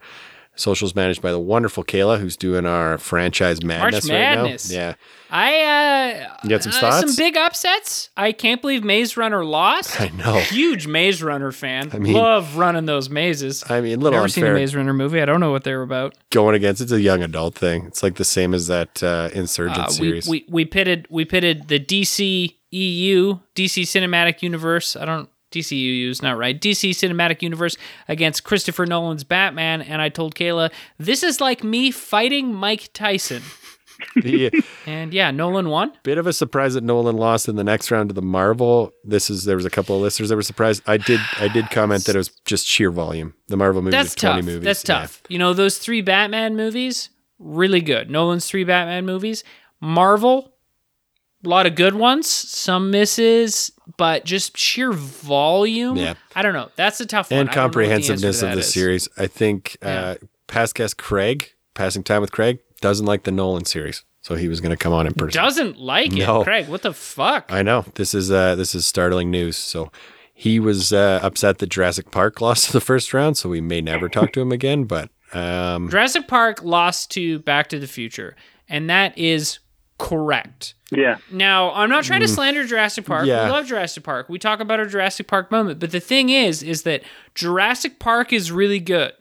S2: Socials managed by the wonderful Kayla, who's doing our franchise madness,
S1: Madness.
S2: right now. Yeah.
S1: I uh,
S2: You got some
S1: uh,
S2: thoughts?
S1: Some big upsets. I can't believe Maze Runner lost.
S2: I know.
S1: Huge Maze Runner fan.
S2: I mean-
S1: Love running those mazes.
S2: I mean, little
S1: Never seen a Maze Runner movie. I don't know what they're about.
S2: going against. It's a young adult thing. It's like the same as that uh, Insurgent
S1: Uh, we,
S2: series.
S1: we we pitted we pitted the DC EU DC Cinematic Universe. I don't DCU is not right. DC Cinematic Universe against Christopher Nolan's Batman, and I told Kayla this is like me fighting Mike Tyson. *laughs*
S2: the
S1: And yeah, Nolan won.
S2: bit of a surprise that Nolan lost in the next round to the Marvel. This is there was a couple of listeners that were surprised. I did I did *sighs* comment that it was just sheer volume. The Marvel movies
S1: That's tough.
S2: movies.
S1: That's
S2: Yeah.
S1: tough. You know those three Batman movies, really good. Nolan's three Batman movies. Marvel, a lot of good ones, some misses, but just sheer volume.
S2: Yeah.
S1: I don't know. That's a tough one.
S2: and
S1: don't know what the
S2: comprehensiveness of the
S1: is.
S2: series. I think uh, past guest Craig, passing time with Craig, doesn't like the Nolan series, so he was going to come on in person.
S1: Doesn't like it, Craig. What the fuck?
S2: I know this is uh, this is startling news. So he was uh, upset that Jurassic Park *laughs* lost to the first round, so we may never talk to him again. But um,
S1: Jurassic Park lost to Back to the Future, and that is correct.
S3: Yeah.
S1: Now, I'm not trying to slander Jurassic Park.
S2: Mm. Yeah.
S1: We love Jurassic Park. We talk about our Jurassic Park moment. But the thing is, is that Jurassic Park is really good.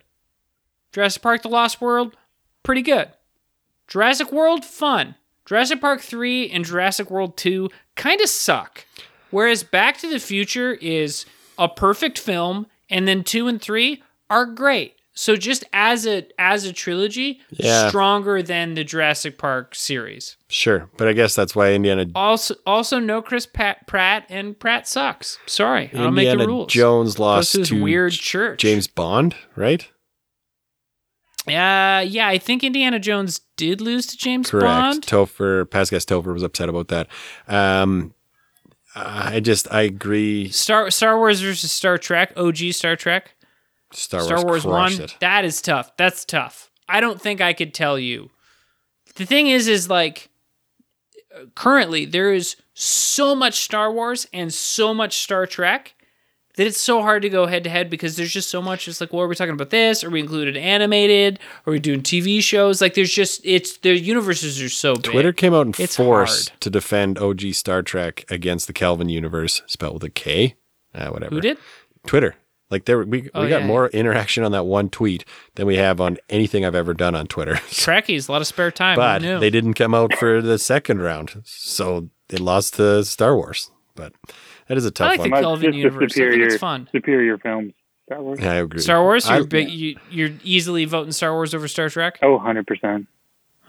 S1: Jurassic Park The Lost World, pretty good. Jurassic World, fun. Jurassic Park 3 and Jurassic World 2 kind of suck. Whereas Back to the Future is a perfect film, and then 2 and 3 are great. So just as a as a trilogy,
S2: Yeah.
S1: stronger than the Jurassic Park series.
S2: sure, but I guess that's why Indiana
S1: Also, also no Chris Pat, Pratt, and Pratt sucks. Sorry, I don't make
S2: Indiana
S1: the rules.
S2: Jones lost
S1: to weird church.
S2: James Bond, right?
S1: Uh, yeah, I think Indiana Jones did lose to James Bond.
S2: Correct.
S1: Bond.
S2: Topher, Pascal Topher was upset about that. Um, I just I agree.
S1: Star Star Wars versus Star Trek, OG Star Trek.
S2: Star,
S1: Star Wars one.
S2: it.
S1: That is tough. That's tough. I don't think I could tell you. The thing is, is like currently there is so much Star Wars and so much Star Trek that it's so hard to go head to head because there's just so much. It's like, well, are we talking about this? Are we included animated? Are we doing TV shows? Like, there's just it's the universes are so big.
S2: Twitter came out in
S1: It's
S2: force
S1: hard.
S2: to defend OG Star Trek against the Kelvin universe, spelled with a K. Uh, whatever.
S1: Who did?
S2: Twitter. Like there, we we
S1: Oh,
S2: got
S1: yeah,
S2: more interaction on that one tweet than we have on anything I've ever done on Twitter. *laughs*
S1: Trekkies, a lot of spare time.
S2: but they didn't come out for the second round, so they lost to Star Wars. But that is a tough
S1: I like
S2: one.
S1: the
S3: Much
S1: Kelvin
S3: just the
S1: universe. I think
S3: superior,
S1: it's fun.
S3: superior films. Star Wars.
S2: Yeah, I agree.
S1: Star Wars, you're big. You're easily voting Star Wars over Star Trek.
S3: Oh, 100%.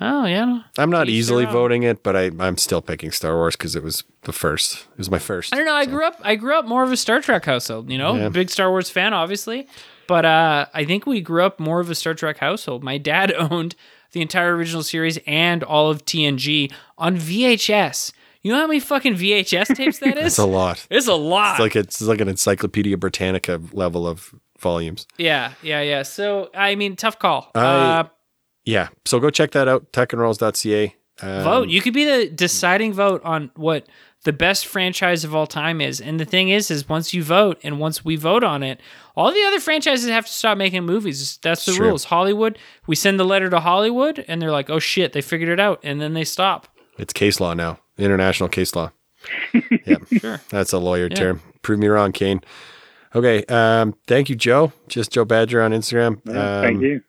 S1: Oh yeah.
S2: I'm not
S1: Each
S2: easily voting it, but I, I'm still picking Star Wars because it was the first. It was my first.
S1: I don't know. I grew up. I grew up more of a Star Trek household. You know,
S2: Yeah.
S1: big Star Wars fan, obviously. But uh, I think we grew up more of a Star Trek household. My dad *laughs* owned the entire original series and all of TNG on VHS. You know how many fucking VHS *laughs* tapes that is?
S2: It's a lot.
S1: It's a lot.
S2: It's like it's like an Encyclopedia Britannica level of volumes.
S1: yeah, yeah, yeah. So I mean, tough call.
S2: I-
S1: uh,
S2: Yeah. So go check that out. tuckandrolls.ca. Um,
S1: vote. You could be the deciding vote on what the best franchise of all time is. And the thing is, is once you vote and once we vote on it, all the other franchises have to stop making movies. That's the
S2: True.
S1: rules. Hollywood, we send the letter to Hollywood and they're like, oh shit, they figured it out. And then they stop.
S2: It's case law now. International case law. *laughs* yeah.
S1: Sure.
S2: That's a lawyer term. Prove me wrong, Kane. Okay. Um, thank you, Joe. Just Joe Badger on Instagram. Um,
S3: Thank you.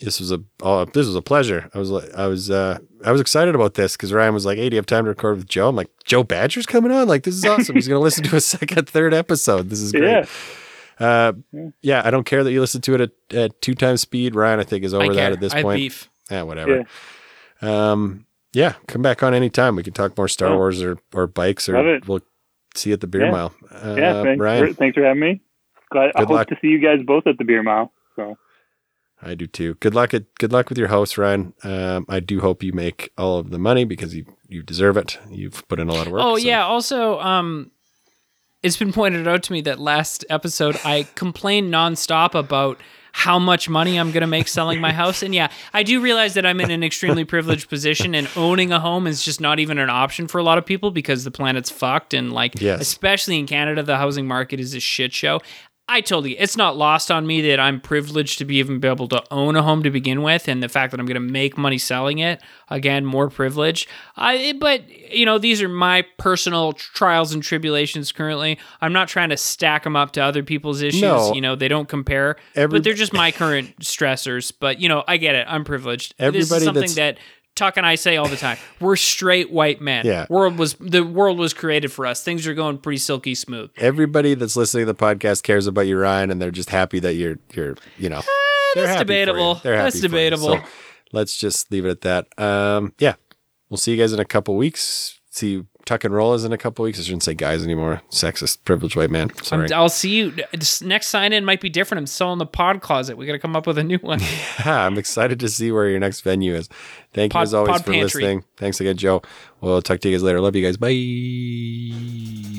S2: This was a oh, this was a pleasure. I was like I was uh I was excited about this because Ryan was like, "Hey, do you have time to record with Joe?" I'm like, "Joe Badger's coming on! Like this is awesome. He's gonna *laughs* listen to a second, third episode. This is great."
S3: Yeah.
S2: Uh, yeah, I don't care that you listen to it at, at two times speed. Ryan, I think, is over
S1: I
S2: that
S1: care.
S2: at this
S1: I
S2: point.
S1: beef.
S2: Yeah, whatever. Um, yeah, come back on anytime. We can talk more Star
S3: Oh.
S2: Wars or, or bikes, or we'll see you at the beer
S3: Yeah.
S2: mile. Uh,
S3: Yeah. Thanks,
S2: Ryan,
S3: for, thanks for having me. Glad, I
S2: Good
S3: hope
S2: luck.
S3: to see you guys both at the beer mile. So
S2: I do too. Good luck at good luck with your house, Ryan. Um, I do hope you make all of the money because you you deserve it. You've put in a lot of work.
S1: Oh
S2: so-
S1: yeah. Also, um, it's been pointed out to me that last episode I *laughs* complained nonstop about how much money I'm going to make selling my *laughs* house, and yeah, I do realize that I'm in an extremely privileged position, and owning a home is just not even an option for a lot of people because the planet's fucked, and like,
S2: Yes.
S1: especially in Canada, the housing market is a shit show. I totally, it's not lost on me that I'm privileged to be even be able to own a home to begin with, and the fact that I'm going to make money selling it, again, more privilege. I, but you know, these are my personal trials and tribulations currently. I'm not trying to stack them up to other people's issues.
S2: No.
S1: You know, they don't compare,
S2: Every-
S1: but they're just my current *laughs* stressors. But you know, I get it. I'm privileged. this
S2: Everybody
S1: is something that. Tuck and I say all the time, we're straight white men.
S2: Yeah.
S1: World was the world was created for us. Things are going pretty silky smooth.
S2: Everybody that's listening to the podcast cares about you, Ryan, and they're just happy that you're you're you know.
S1: Eh, that's debatable. That's
S2: happy for you.
S1: debatable.
S2: So let's just leave it at that. Um, yeah, we'll see you guys in a couple weeks. See Tuck and Roll is in a couple weeks. I shouldn't say guys anymore. Sexist, privileged white man. Sorry.
S1: I'm, I'll see you. Next sign in might be different. I'm still in the pod closet. We got to come up with a new *laughs* one.
S2: Yeah, I'm excited to see where your next venue is. Thank you as always for
S1: pantry.
S2: listening. Thanks again, Joe. We'll talk to you guys later. Love you guys. Bye.